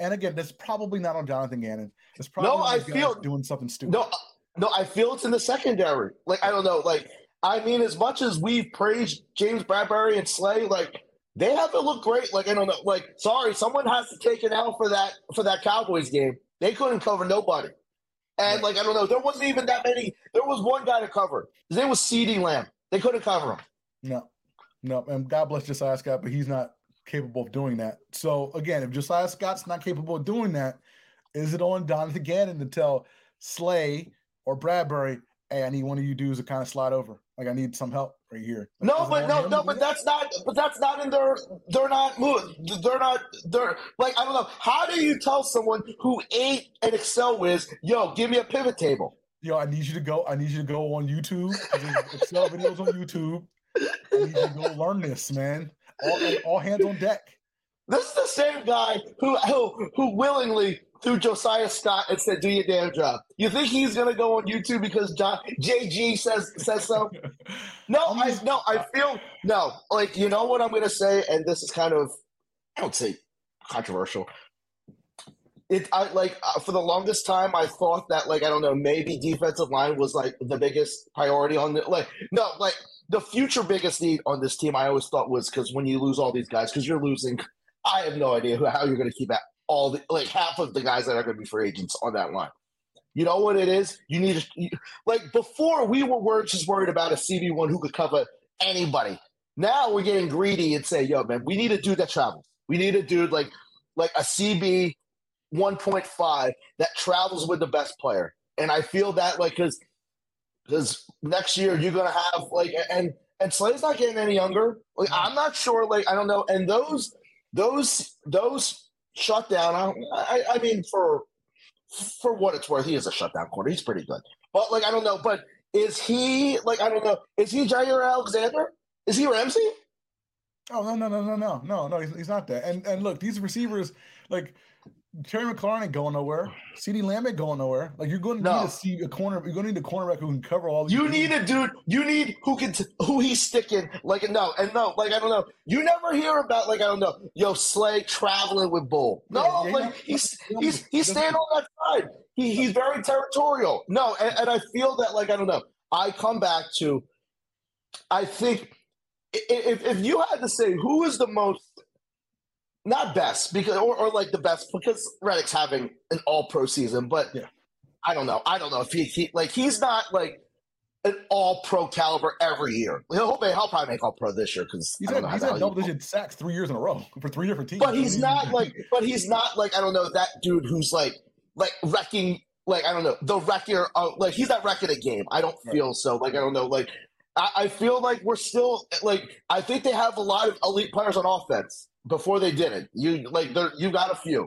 And again, that's probably not on Jonathan Gannon. It's probably no, I feel doing something stupid. No, uh, no, I feel it's in the secondary. Like I don't know. Like I mean, as much as we've praised James Bradberry and Slay, like they haven't looked great. Like I don't know. Like sorry, someone has to take it out for that for that Cowboys game. They couldn't cover nobody. And right. like I don't know, there wasn't even that many. There was one guy to cover. His name was CeeDee Lamb. They couldn't cover him. No, no, and God bless Josiah Scott, but he's not capable of doing that. So again, if Josiah Scott's not capable of doing that, is it on Jonathan Gannon to tell Slay or Bradberry, hey, I need one of you dudes to kind of slide over. Like I need some help right here. Like, no, but no, no, but that's not. But that's not in their. They're not. They're not. They're like I don't know. How do you tell someone who ate an Excel whiz, yo, give me a pivot table? Yo, I need you to go. I need you to go on YouTube. Excel videos on YouTube. I need you to go learn this, man all, all hands on deck. *laughs* This is the same guy who who who willingly threw Josiah Scott and said, "Do your damn job." You think he's gonna go on YouTube because John, JG says says so? *laughs* No, I no, I feel no. Like you know what I'm gonna say, and this is kind of I don't say controversial. It I like uh, for the longest time I thought that like I don't know maybe defensive line was like the biggest priority on the like no like the future biggest need on this team, I always thought was because when you lose all these guys, because you're losing, I have no idea how you're going to keep all the like half of the guys that are going to be free agents on that line. You know what it is? You need to like before we were, were just worried about a CB one who could cover anybody. Now we're getting greedy and say, "Yo, man, we need a dude that travels. We need a dude like like a CB 1.5 that travels with the best player." And I feel that like because because next year you're gonna have like and and Slay's not getting any younger. Like I'm not sure. Like I don't know. And those those those shutdown. I, I, I mean for for what it's worth, he is a shutdown corner. He's pretty good. But like I don't know. But is he like I don't know? Is he Jaire Alexander? Is he Ramsey? Oh no no no no no no no he's, he's not that. And and look, these receivers like Terry McLaurin ain't going nowhere. CeeDee Lamb ain't going nowhere. Like you're going to no. need to see a corner. You're going to need a cornerback who can cover all. These you need a dude. You need who can t- who he's sticking. Like no, and no, like I don't know. You never hear about like I don't know. Yo, Slay traveling with Bull. No, yeah, yeah, like he's he's he's staying on that side. He he's very territorial. No, and, and I feel that like I don't know. I come back to. I think if if you had to say who is the most not best because or, or like the best because Reddick's having an all pro season, but yeah. I don't know. I don't know if he, he like he's not like an all pro caliber every year. He'll, he'll probably make all pro this year because he's had, he's had double digit sacks three years in a row for three different teams. But he's not like but he's not like I don't know that dude who's like like wrecking like I don't know the wrecker of, like he's not wrecking a game. I don't feel right. so like I don't know like I, I feel like we're still like I think they have a lot of elite players on offense before they did it. You like there you got a few.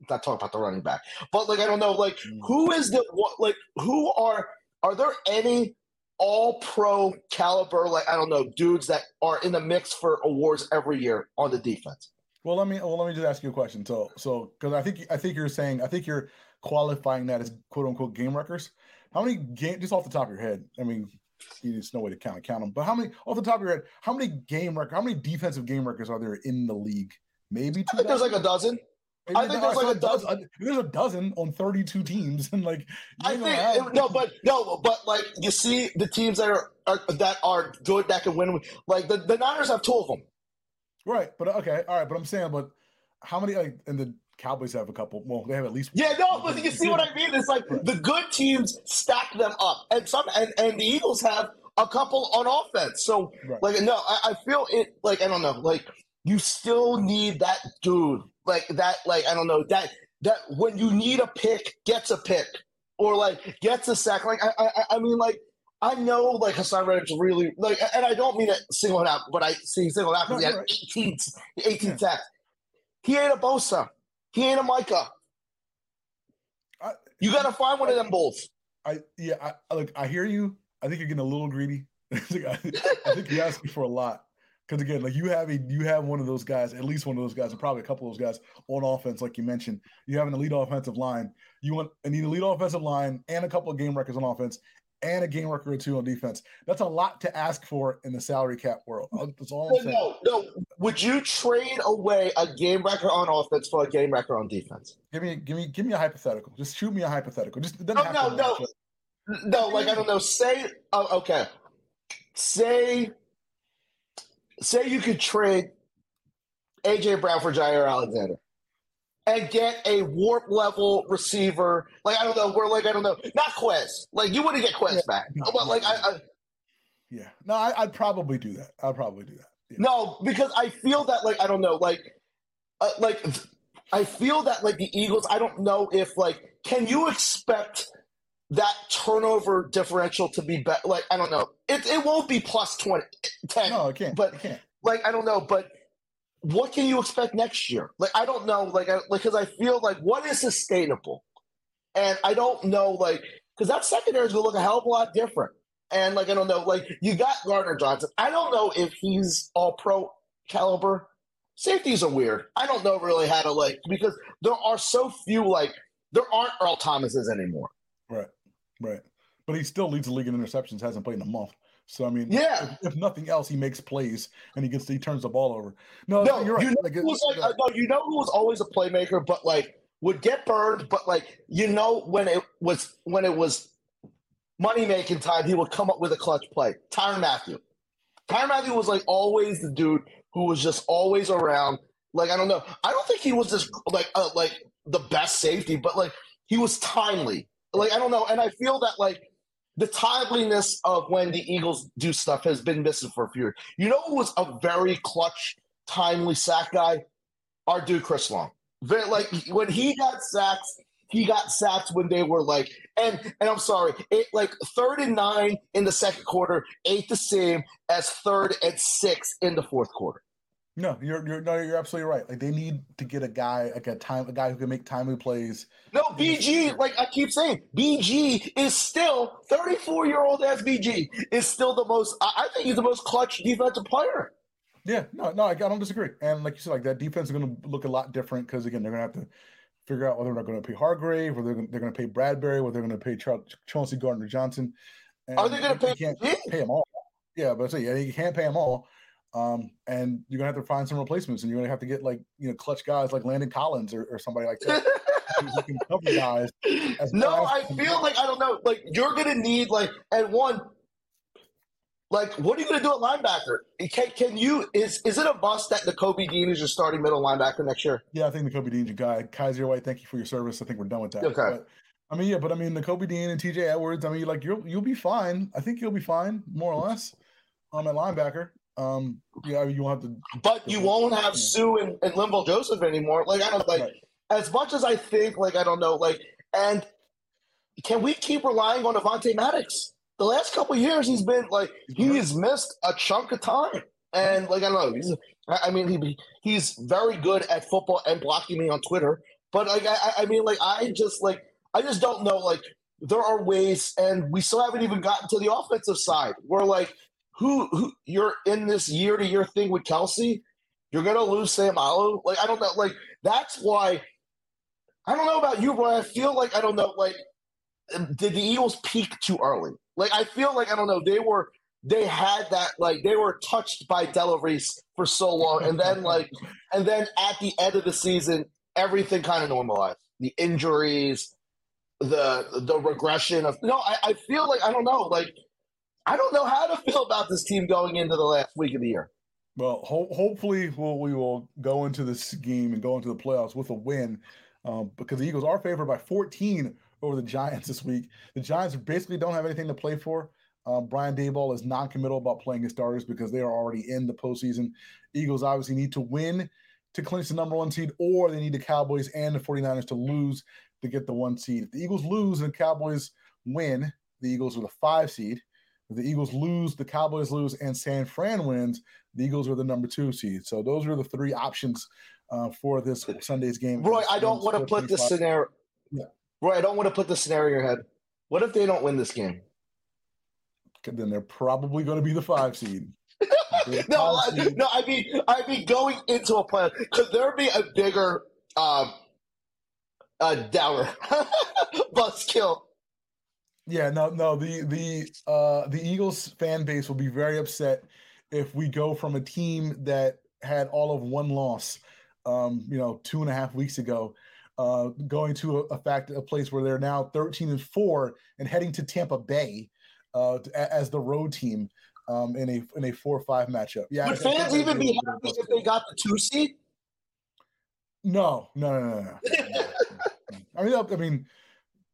I'm not talking about the running back, but like I don't know, like mm. who is the what? Like who are are there any all pro caliber like I don't know dudes that are in the mix for awards every year on the defense? Well, let me well let me just ask you a question. So so because I think I think you're saying I think you're qualifying that as quote unquote game wreckers. How many game just off the top of your head? I mean, there's no way to count count them, but how many off the top of your head? How many game record? How many defensive game records are there in the league? Maybe two. I think there's like a dozen. Maybe I think there's like a dozen. There's a dozen on 32 teams, *laughs* and like I think have... no, but no, but like you see the teams that are, are that are good that can win. Like the, the Niners have two of them. Right, but okay, all right, but I'm saying, but how many like and the Cowboys have a couple. Well, they have at least. Yeah, no, but you see what I mean? It's like the good teams stack them up, and some and, and the Eagles have a couple on offense. So right. like, no, I, I feel it. Like I don't know, like you still need that dude, like that, like I don't know that that when you need a pick, gets a pick or like gets a sack. Like I, I, I mean, like I know like Haason Reddick's really like, and I don't mean it single out, but I see single out because no, he had right. 18, 18 yeah. sacks. He ain't a Bosa. He ain't a Micah. I, you got to find one I, of them bulls. I yeah. I look. I hear you. I think you're getting a little greedy. *laughs* I, think you're asking for a lot. Because again, like you have a you have one of those guys, at least one of those guys, and probably a couple of those guys on offense, like you mentioned. You have an elite offensive line. You want an elite offensive line and a couple of game records on offense, and a game record or two on defense. That's a lot to ask for in the salary cap world. That's all I'm saying. No, no. Would you trade away a game record on offense for a game record on defense? Give me, give me, give me a hypothetical. Just shoot me a hypothetical. Just no, no, no, no. Like I don't know. Say, oh, okay. Say, say you could trade AJ Brown for Jaire Alexander and get a warp level receiver. Like I don't know, we're like I don't know, not Quez. Like you wouldn't get Quez yeah, back, no, but like I, I, yeah, no, I, would probably do that. I'd probably do that. Yeah. No, because I feel that like I don't know, like uh, like I feel that like the Eagles. I don't know if like can you expect that turnover differential to be better? Like I don't know, it it won't be plus 20, 10. No, it can't. But it can't. like I don't know, but what can you expect next year? Like, I don't know, like, because I, feel like what is sustainable, and I don't know, like, because that secondary is going to look a hell of a lot different. And like, I don't know, like, you got Gardner Johnson. I don't know if he's all pro caliber. Safeties are weird. I don't know really how to like because there are so few like there aren't Earl Thomases anymore. Right, right. But he still leads the league in interceptions. Hasn't played in a month. So I mean, yeah. If, if, nothing else, he makes plays and he gets he turns the ball over. No, no, you're right. You know, like, who was like, uh, no, you know who was always a playmaker, but like would get burned, but like you know when it was when it was money making time, he would come up with a clutch play. Tyrann Mathieu. Tyrann Mathieu was like always the dude who was just always around. Like I don't know, I don't think he was just like uh, like the best safety, but like he was timely. Like I don't know, and I feel that like the timeliness of when the Eagles do stuff has been missing for a few years. You know who was a very clutch, timely sack guy? Our dude Chris Long. Very, like when he got sacks, he got sacks when they were like, and and I'm sorry, it like third and nine in the second quarter, ain't the same as third and six in the fourth quarter. No, you're you're no, you're absolutely right. Like they need to get a guy like a time a guy who can make timely plays. No, BG, like I keep saying, BG is still 34 year old as BG is still the most. I think he's the most clutch defensive player. Yeah, no, no, I, I don't disagree. And like you said, like that defense is going to look a lot different because again, they're going to have to figure out whether they're going to pay Hargrave, or they're going, they're going to pay Bradberry, whether they're going to pay Charles, Chauncey Gardner Johnson. And Are they going to pay? Can't pay them all. Yeah, but I say yeah, you can't pay them all. Um, and you're gonna have to find some replacements, and you're gonna have to get like you know clutch guys like Landon Collins or, or somebody like that who can cover *laughs* guys. no, I feel like I don't know. Like you're gonna need like and one. Like, what are you going to do at linebacker? Can, can you is is it a bust that Nakobe Dean is your starting middle linebacker next year? Yeah, I think Nakobe Dean's your guy. Kyzir White, thank you for your service. I think we're done with that. Okay. But, I mean, yeah, but I mean, Nakobe Dean and TJ Edwards. I mean, like you'll you'll be fine. I think you'll be fine, more or less, um, at linebacker. Um, yeah, you won't have to. But you won't have yeah. Suh and, and Linval Joseph anymore. Like I don't like right. as much as I think. Like I don't know. Like and can we keep relying on Avonte Maddox? The last couple years, he's been like he has missed a chunk of time, and like I don't know. He's, I mean, he he's very good at football and blocking me on Twitter. But like I, I mean, like I just like I just don't know. Like there are ways, and we still haven't even gotten to the offensive side. Where like who, who you're in this year to year thing with Kelce, You're gonna lose Seumalo. Like I don't know. Like that's why I don't know about you, but I feel like I don't know. Like did the Eagles peak too early? Like I feel like I don't know. They were they had that like they were touched by Della Reese for so long, and then like and then at the end of the season, everything kind of normalized. The injuries, the the regression of no. I, I feel like I don't know. Like I don't know how to feel about this team going into the last week of the year. Well, ho- hopefully, we'll, we will go into this game and go into the playoffs with a win um, because the Eagles are favored by 14 over the Giants this week. The Giants basically don't have anything to play for. Um, Brian Daboll is non-committal about playing his starters because they are already in the postseason. Eagles obviously need to win to clinch the number one seed, or they need the Cowboys and the 49ers to lose to get the one seed. If the Eagles lose and the Cowboys win, the Eagles are the five seed. The Eagles lose, the Cowboys lose, and San Fran wins, the Eagles are the number two seed. So those are the three options uh, for this Sunday's game. Roy, I don't want to put this scenario. Yeah. Roy, I don't want to put the scenario in your head. What if they don't win this game? then they're probably going to be the five seed. *laughs* no, no, I mean, I mean, going into a plan, could there be a bigger um, uh, downer *laughs* buzzkill? Yeah, no, no. The the uh, the Eagles fan base will be very upset if we go from a team that had all of one loss, um, you know, two and a half weeks ago, uh, going to a, a fact a place where they're now thirteen and four and heading to Tampa Bay uh, as the road team um, in a in a four or five matchup. Yeah, would fans even be happy if they got the two seed? No, no, no, no, no. I mean, I mean,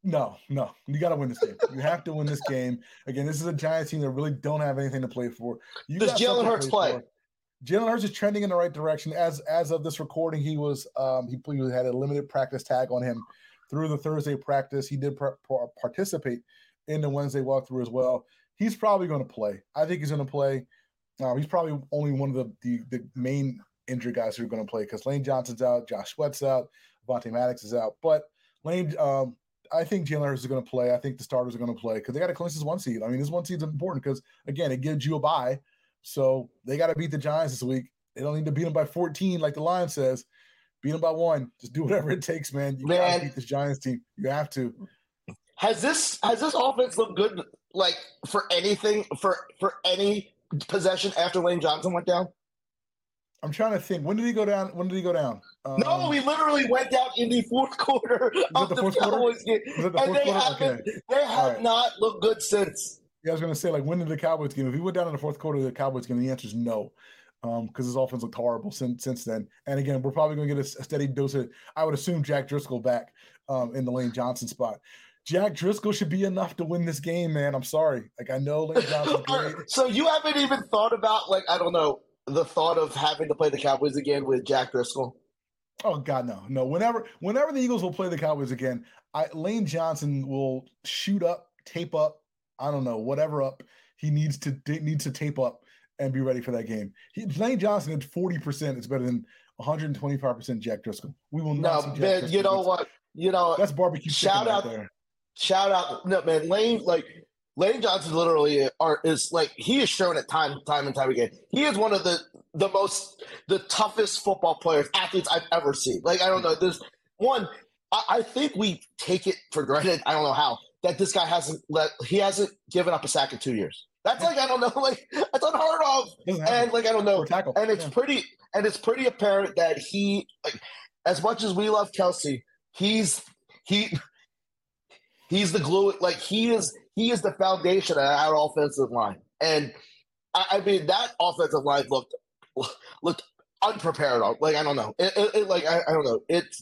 no, no. You got to win this game. You have to win this game. Again, this is a Giants team that really don't have anything to play for. You Does Jalen Hurts play? play? Jalen Hurts is trending in the right direction. As as of this recording, he was um, he, he had a limited practice tag on him through the Thursday practice. He did participate in the Wednesday walkthrough as well. He's probably going to play. I think he's going to play. Uh, he's probably only one of the the, the main injured guys who are going to play because Lane Johnson's out, Josh Sweat's out, Avonte Maddox is out. But Lane, um, I think Jalen Hurts is going to play. I think the starters are going to play because they got to clinch this one seed. I mean, this one seed's important because again, it gives you a bye. So they got to beat the Giants this week. They don't need to beat them by 14 like the line says. Beat them by one. Just do whatever it takes, man. You got to beat this Giants team. You have to. Has this has this offense looked good like for anything for for any possession after Lane Johnson went down? I'm trying to think. When did he go down? When did he go down? Um, no, we literally went down in the fourth quarter of the, the Cowboys game, the and they haven't. Okay. They have right. not looked good since. Yeah, I was going to say, like, when did the Cowboys game? If he went down in the fourth quarter of the Cowboys game, the answer is no, because um, his offense looked horrible since since then. And again, we're probably going to get a, a, steady dose of. I would assume Jack Driscoll back um, in the Lane Johnson spot. Jack Driscoll should be enough to win this game, man. I'm sorry. Like I know Lane Johnson. *laughs* so you haven't even thought about like I don't know the thought of having to play the Cowboys again with Jack Driscoll. Oh God, no, no. Whenever, whenever the Eagles will play the Cowboys again, I, Lane Johnson will shoot up, tape up. I don't know, whatever up he needs to needs to tape up and be ready for that game. He, Lane Johnson at forty percent is better than 125 percent Jack Driscoll. We will not. No, man, you know what? You know that's barbecue. Shout out there shout out, no man, Lane like Lane Johnson literally are is like he has shown it time time and time again. He is one of the the most the toughest football players athletes I've ever seen. Like I don't know, there's one. I, I think we take it for granted. I don't know how that this guy hasn't let he hasn't given up a sack in two years. That's like I don't know, *laughs* like that's unheard of. And like I don't know, and it's yeah. pretty and it's pretty apparent that he like as much as we love Kelce, he's he *laughs* He's the glue. Like he is. He is the foundation of our offensive line. And I, I mean that offensive line looked looked unprepared. Like I don't know. It, it, it, like I, I don't know. It's.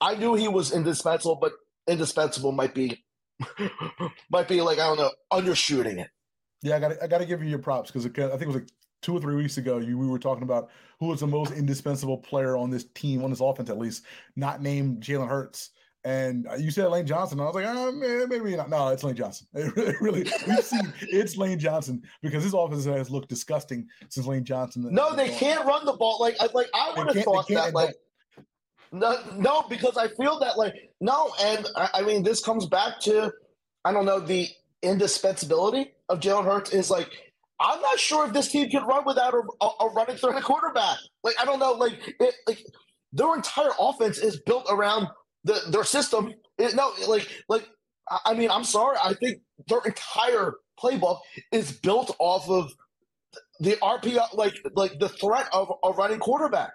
I knew he was indispensable, but indispensable might be *laughs* might be like I don't know undershooting it. Yeah, I got I got to give you your props because I think it was like two or three weeks ago, you we were talking about who was the most indispensable player on this team, on this offense at least, not named Jalen Hurts. And you said Lane Johnson. I was like, oh, man, maybe not. No, it's Lane Johnson. *laughs* It really, really we've seen it's Lane Johnson because his offense has looked disgusting since Lane Johnson. No, they can't run the ball. Like, I, like I would have thought that. Like, no, no, because I feel that like no, and I, I mean this comes back to I don't know the indispensability of Jalen Hurts is like I'm not sure if this team can run without a, a, a running third quarterback. Like I don't know, like it, like their entire offense is built around the their system. It, no, like like I mean, I'm sorry. I think their entire playbook is built off of the RPO, like like the threat of a running quarterback,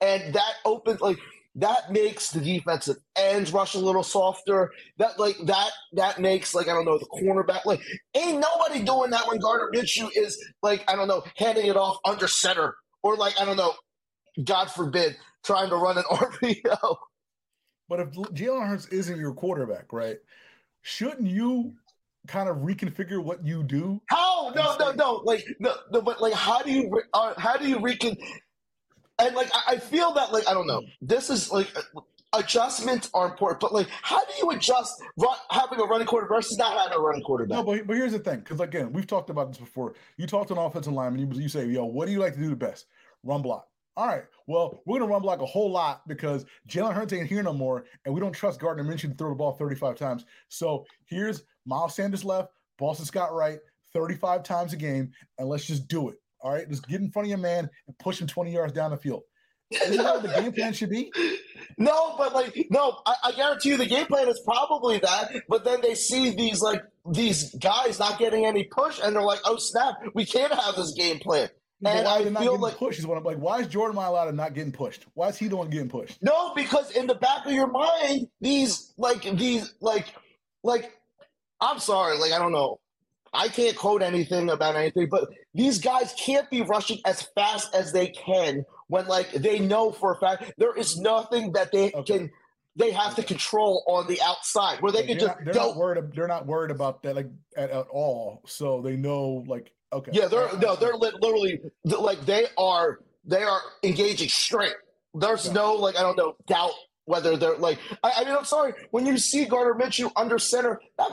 and that opens like that makes the defensive ends rush a little softer. That like that that makes like I don't know the cornerback like ain't nobody doing that when Gardner Minshew is like I don't know handing it off under center or like I don't know, God forbid, trying to run an *laughs* RPO. But if Jalen Hurts isn't your quarterback, right? Shouldn't you kind of reconfigure what you do? How? No, no, no. Like no, no. But like, how do you uh, how do you recon? And like, I, I feel that like I don't know. This is like adjustments are important, but like, how do you adjust run, having a running quarterback versus not having a running quarterback? No, but, but here's the thing, because again, we've talked about this before. You talked to an offensive lineman, you, you say, "Yo, what do you like to do the best? Run block." All right. Well, we're going to run block a whole lot because Jalen Hurts ain't here no more, and we don't trust Gardner Minshew to throw the ball 35 times. So here's Miles Sanders left, Boston Scott right, 35 times a game, and let's just do it. All right. Just get in front of your man and push him 20 yards down the field. Isn't that what the game plan should be? *laughs* No, but like, no, I, I guarantee you the game plan is probably that. But then they see these like these guys not getting any push, and they're like, "Oh snap, we can't have this game plan." And why I not feel like pushed is what I'm like. Why is Jordan Mailata not getting pushed? Why is he the one getting pushed? No, because in the back of your mind, these like these like like I'm sorry, like I don't know. I can't quote anything about anything, but these guys can't be rushing as fast as they can when like they know for a fact there is nothing that they okay. can they have to control on the outside where they can they're just not, they're not worried they're not worried about that like at, at all so they know like Okay. Yeah, they're no, they're literally like they are they are engaging straight. There's yeah. no like I don't know doubt whether they're like I, I, mean I'm sorry when you see Gardner Minshew under center that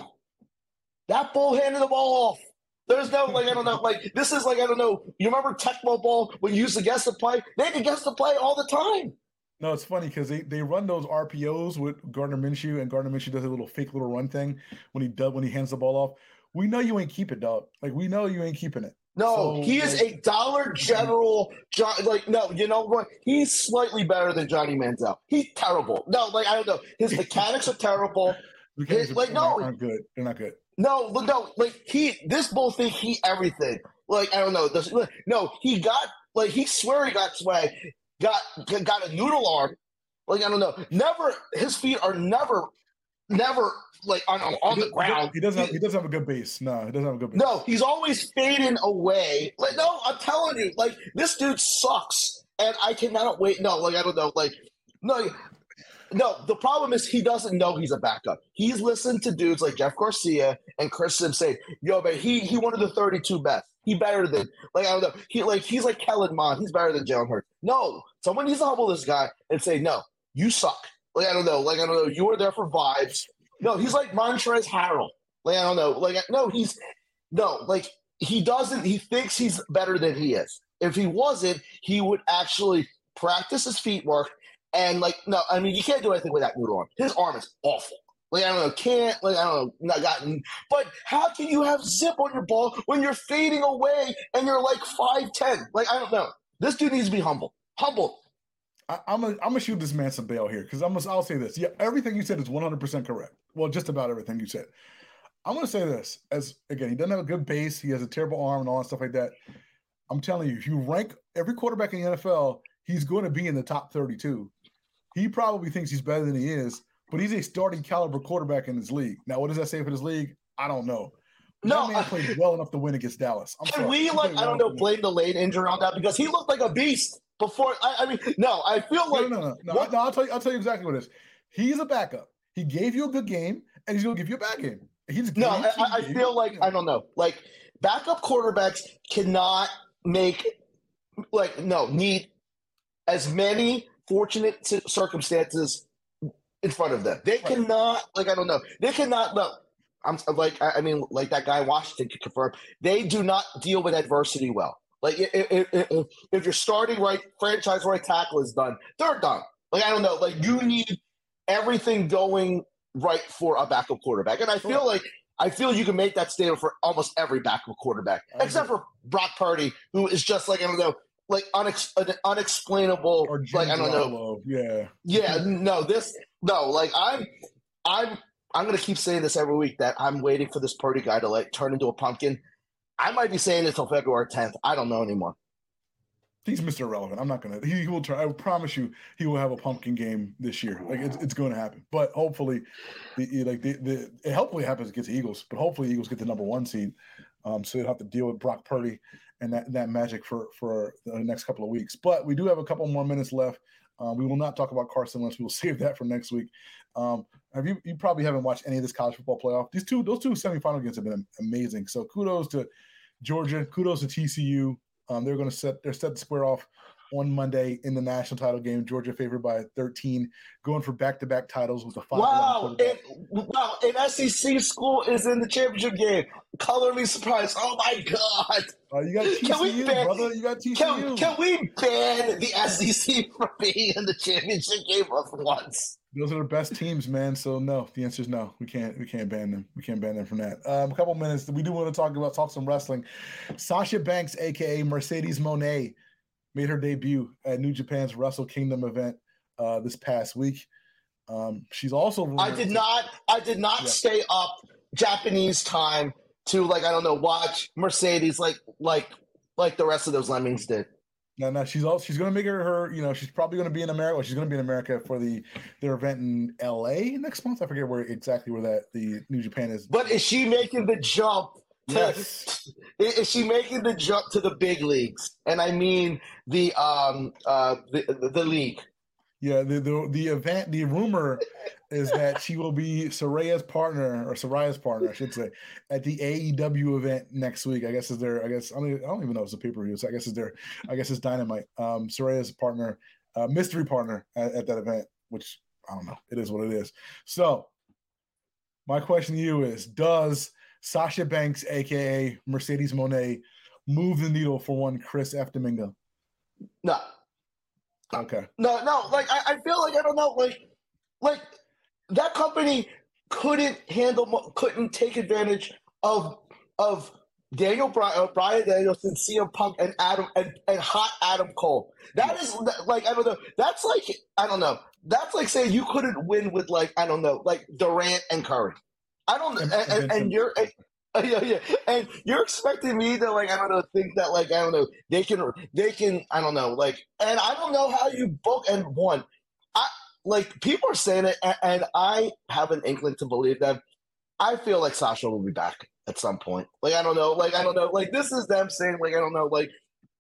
that bull handed the ball off. There's no like I don't know like this is like I don't know. You remember Tecmo Bowl when you used to guess the play? They can guess the play all the time. No, it's funny because they, they run those RPOs with Gardner Minshew, and Gardner Minshew does a little fake little run thing when he does when he hands the ball off we know you ain't keep it, dog. Like we know you ain't keeping it. No, so, he is a Dollar General. John, like no, you know what? He's slightly better than Johnny Manziel. He's terrible. No, like I don't know. His mechanics are terrible. *laughs* His, like no, aren't good. They're not good. No, no, like he this bull thing. He everything. Like I don't know. This, no, he got like he swear he got swag. Got got a noodle arm. Like I don't know. Never his feet are never never like on, on he, the ground. He doesn't. Have, he doesn't have a good base. No, he doesn't have a good base. No, he's always fading away. Like no, I'm telling you, like this dude sucks, and I cannot wait. No, like I don't know, like no. No, the problem is he doesn't know he's a backup. He's listened to dudes like Jeff Garcia and Chris Sims say, "Yo, but he he one of the 32 best. He better than like I don't know. He like he's like Kellen Mond. He's better than Jalen Hurts. No, someone needs to humble this guy and say, "No, you suck." Like I don't know. Like I don't know. You were there for vibes. No, he's like Montrezl Harrell. Like I don't know. Like no, he's no. Like he doesn't. He thinks he's better than he is. If he wasn't, he would actually practice his feet work and like no. I mean, you can't do anything with that new arm. His arm is awful. Like I don't know, can't like I don't know, not gotten. But how can you have zip on your ball when you're fading away and you're like five ten? Like I don't know. This dude needs to be humble. Humble. I, am gonna I'm gonna shoot this man some bail here because I'm gonna I'll say this. Yeah, everything you said is 100 percent correct. Well, just about everything you said. I'm gonna say this as again, he doesn't have a good base. He has a terrible arm and all that stuff like that. I'm telling you, if you rank every quarterback in the NFL, he's going to be in the top 32. He probably thinks he's better than he is, but he's a starting caliber quarterback in his league. Now, what does that say for this league? I don't know. no, that man played well enough to win against Dallas. I'm can sorry. we like I don't know blame the late injury on that because he looked like a beast before. I, I mean, no, I feel like no, no, no, no. no I'll tell you. I'll tell you exactly what it is. He's a backup. He gave you a good game, and he's gonna give you a bad game. He's no. I, I feel like I don't know. Like backup quarterbacks cannot make like no need as many fortunate circumstances in front of them. They right. cannot like I don't know. They cannot no. I'm like I mean like that guy Washington could confirm. They do not deal with adversity well. Like if, if, if you're starting right, franchise right tackle is done, they're done. Like I don't know. Like you need everything going right for a backup quarterback, and I feel like I feel you can make that statement for almost every backup quarterback, except for Brock Purdy, who is just like I don't know, like unex- an unexplainable. Or like I don't know. Yeah. Yeah, no, this no, like I'm, I'm, I'm gonna keep saying this every week that I'm waiting for this Purdy guy to like turn into a pumpkin. I might be saying it until February 10th. I don't know anymore. He's Mr. Irrelevant. I'm not gonna. He, will try. I promise you, he will have a pumpkin game this year. Like it's, it's going to happen. But hopefully, the like the, the it hopefully happens against the Eagles. But hopefully, Eagles get the number one seed. Um, so they don't have to deal with Brock Purdy and that that magic for for the next couple of weeks. But we do have a couple more minutes left. Um, we will not talk about Carson Wentz. We will *laughs* save that for next week. Um, have you you probably haven't watched any of this college football playoff? These two those two semifinal games have been amazing. So kudos to Georgia. Kudos to TCU. Um, they're going to set they're set to square off on Monday in the national title game. Georgia favored by 13, going for back to back titles with a five. Wow, and, wow! An SEC school is in the championship game. Color me surprised. Oh my god! Uh, you got TCU, ban, brother. You got TCU. Can, can we ban the SEC *laughs* from being in the championship game once? Those are the best teams, man. So no, the answer is no. We can't. We can't ban them. We can't ban them from that. Um, a couple minutes. We do want to talk about talk some wrestling. Sasha Banks, aka Mercedes Moné, made her debut at New Japan's Wrestle Kingdom event uh, this past week. Um, she's also. I did not. I did not yeah. stay up Japanese time to like I don't know watch Mercedes like like like the rest of those lemmings did. No, no, she's all she's gonna make her her. You know, she's probably gonna be in America. Well, she's gonna be in America for the their event in L.A. next month. I forget where exactly where that the New Japan is. But is she making the jump? To, yes. *laughs* Is she making the jump to the big leagues? And I mean the um uh the the league. Yeah, the the, the event, the rumor is *laughs* that she will be Saraya's partner or Saraya's partner, I should say, at the AEW event next week. I guess is there. I guess I don't, I don't even know if it's a pay per view. So I guess is there. I guess it's Dynamite. Um, Saraya's partner, uh, mystery partner at, at that event, which I don't know. It is what it is. So my question to you is: Does Sasha Banks, aka Mercedes Moné, move the needle for one Chris F. Domingo? No. Okay. No, no. Like I, I feel like I don't know. Like, like that company couldn't handle, couldn't take advantage of of Daniel Bryan, uh, Bryan Danielson, CM Punk, and Adam and, and hot Adam Cole. That is like I don't know. That's like I don't know. That's like saying you couldn't win with like I don't know, like Durant and Curry. I don't. And, and, and you're. *laughs* Yeah, yeah, and you're expecting me to like I don't know think that like I don't know they can they can I don't know like and I don't know how you book and one I like people are saying it and, and I have an inkling to believe them. I feel like Sasha will be back at some point. Like I don't know, like I don't know, like this is them saying like I don't know, like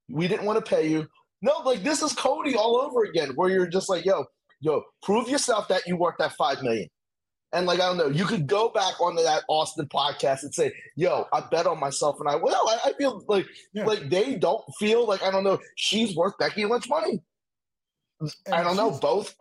we didn't want to pay you. No, like this is Cody all over again, where you're just like, yo, yo, prove yourself that you worth that five million. And like I don't know, you could go back onto that Austin podcast and say, "Yo, I bet on myself," and I well, I, I feel like yeah. like they don't feel like I don't know she's worth Becky Lynch money. And I don't know. Both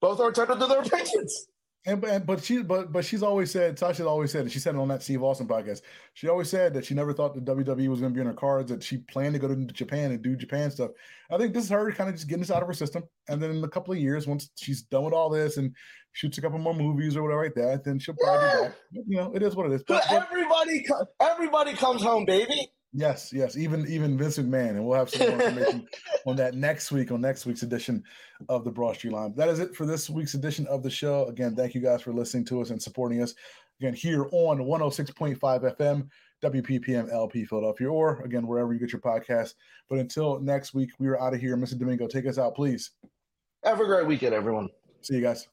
both are entitled to their opinions. And, and but she but but she's always said Sasha always said and she said it on that Steve Austin podcast. She always said that she never thought the WWE was going to be in her cards. That she planned to go to Japan and do Japan stuff. I think this is her kind of just getting this out of her system. And then in a couple of years, once she's done with all this and shoots a couple more movies or whatever like that, then she'll probably yeah. You know, it is what it is. But, but everybody everybody comes home, baby. Yes, yes, even even Vince McMahon, and we'll have some more information *laughs* on that next week on next week's edition of the Broad Street Line. That is it for this week's edition of the show. Again, thank you guys for listening to us and supporting us. Again, here on 106.5 FM, WPPM LP Philadelphia, or again wherever you get your podcast. But until next week, we are out of here. Mr. Domingo, take us out, please. Have a great weekend, everyone. See you guys.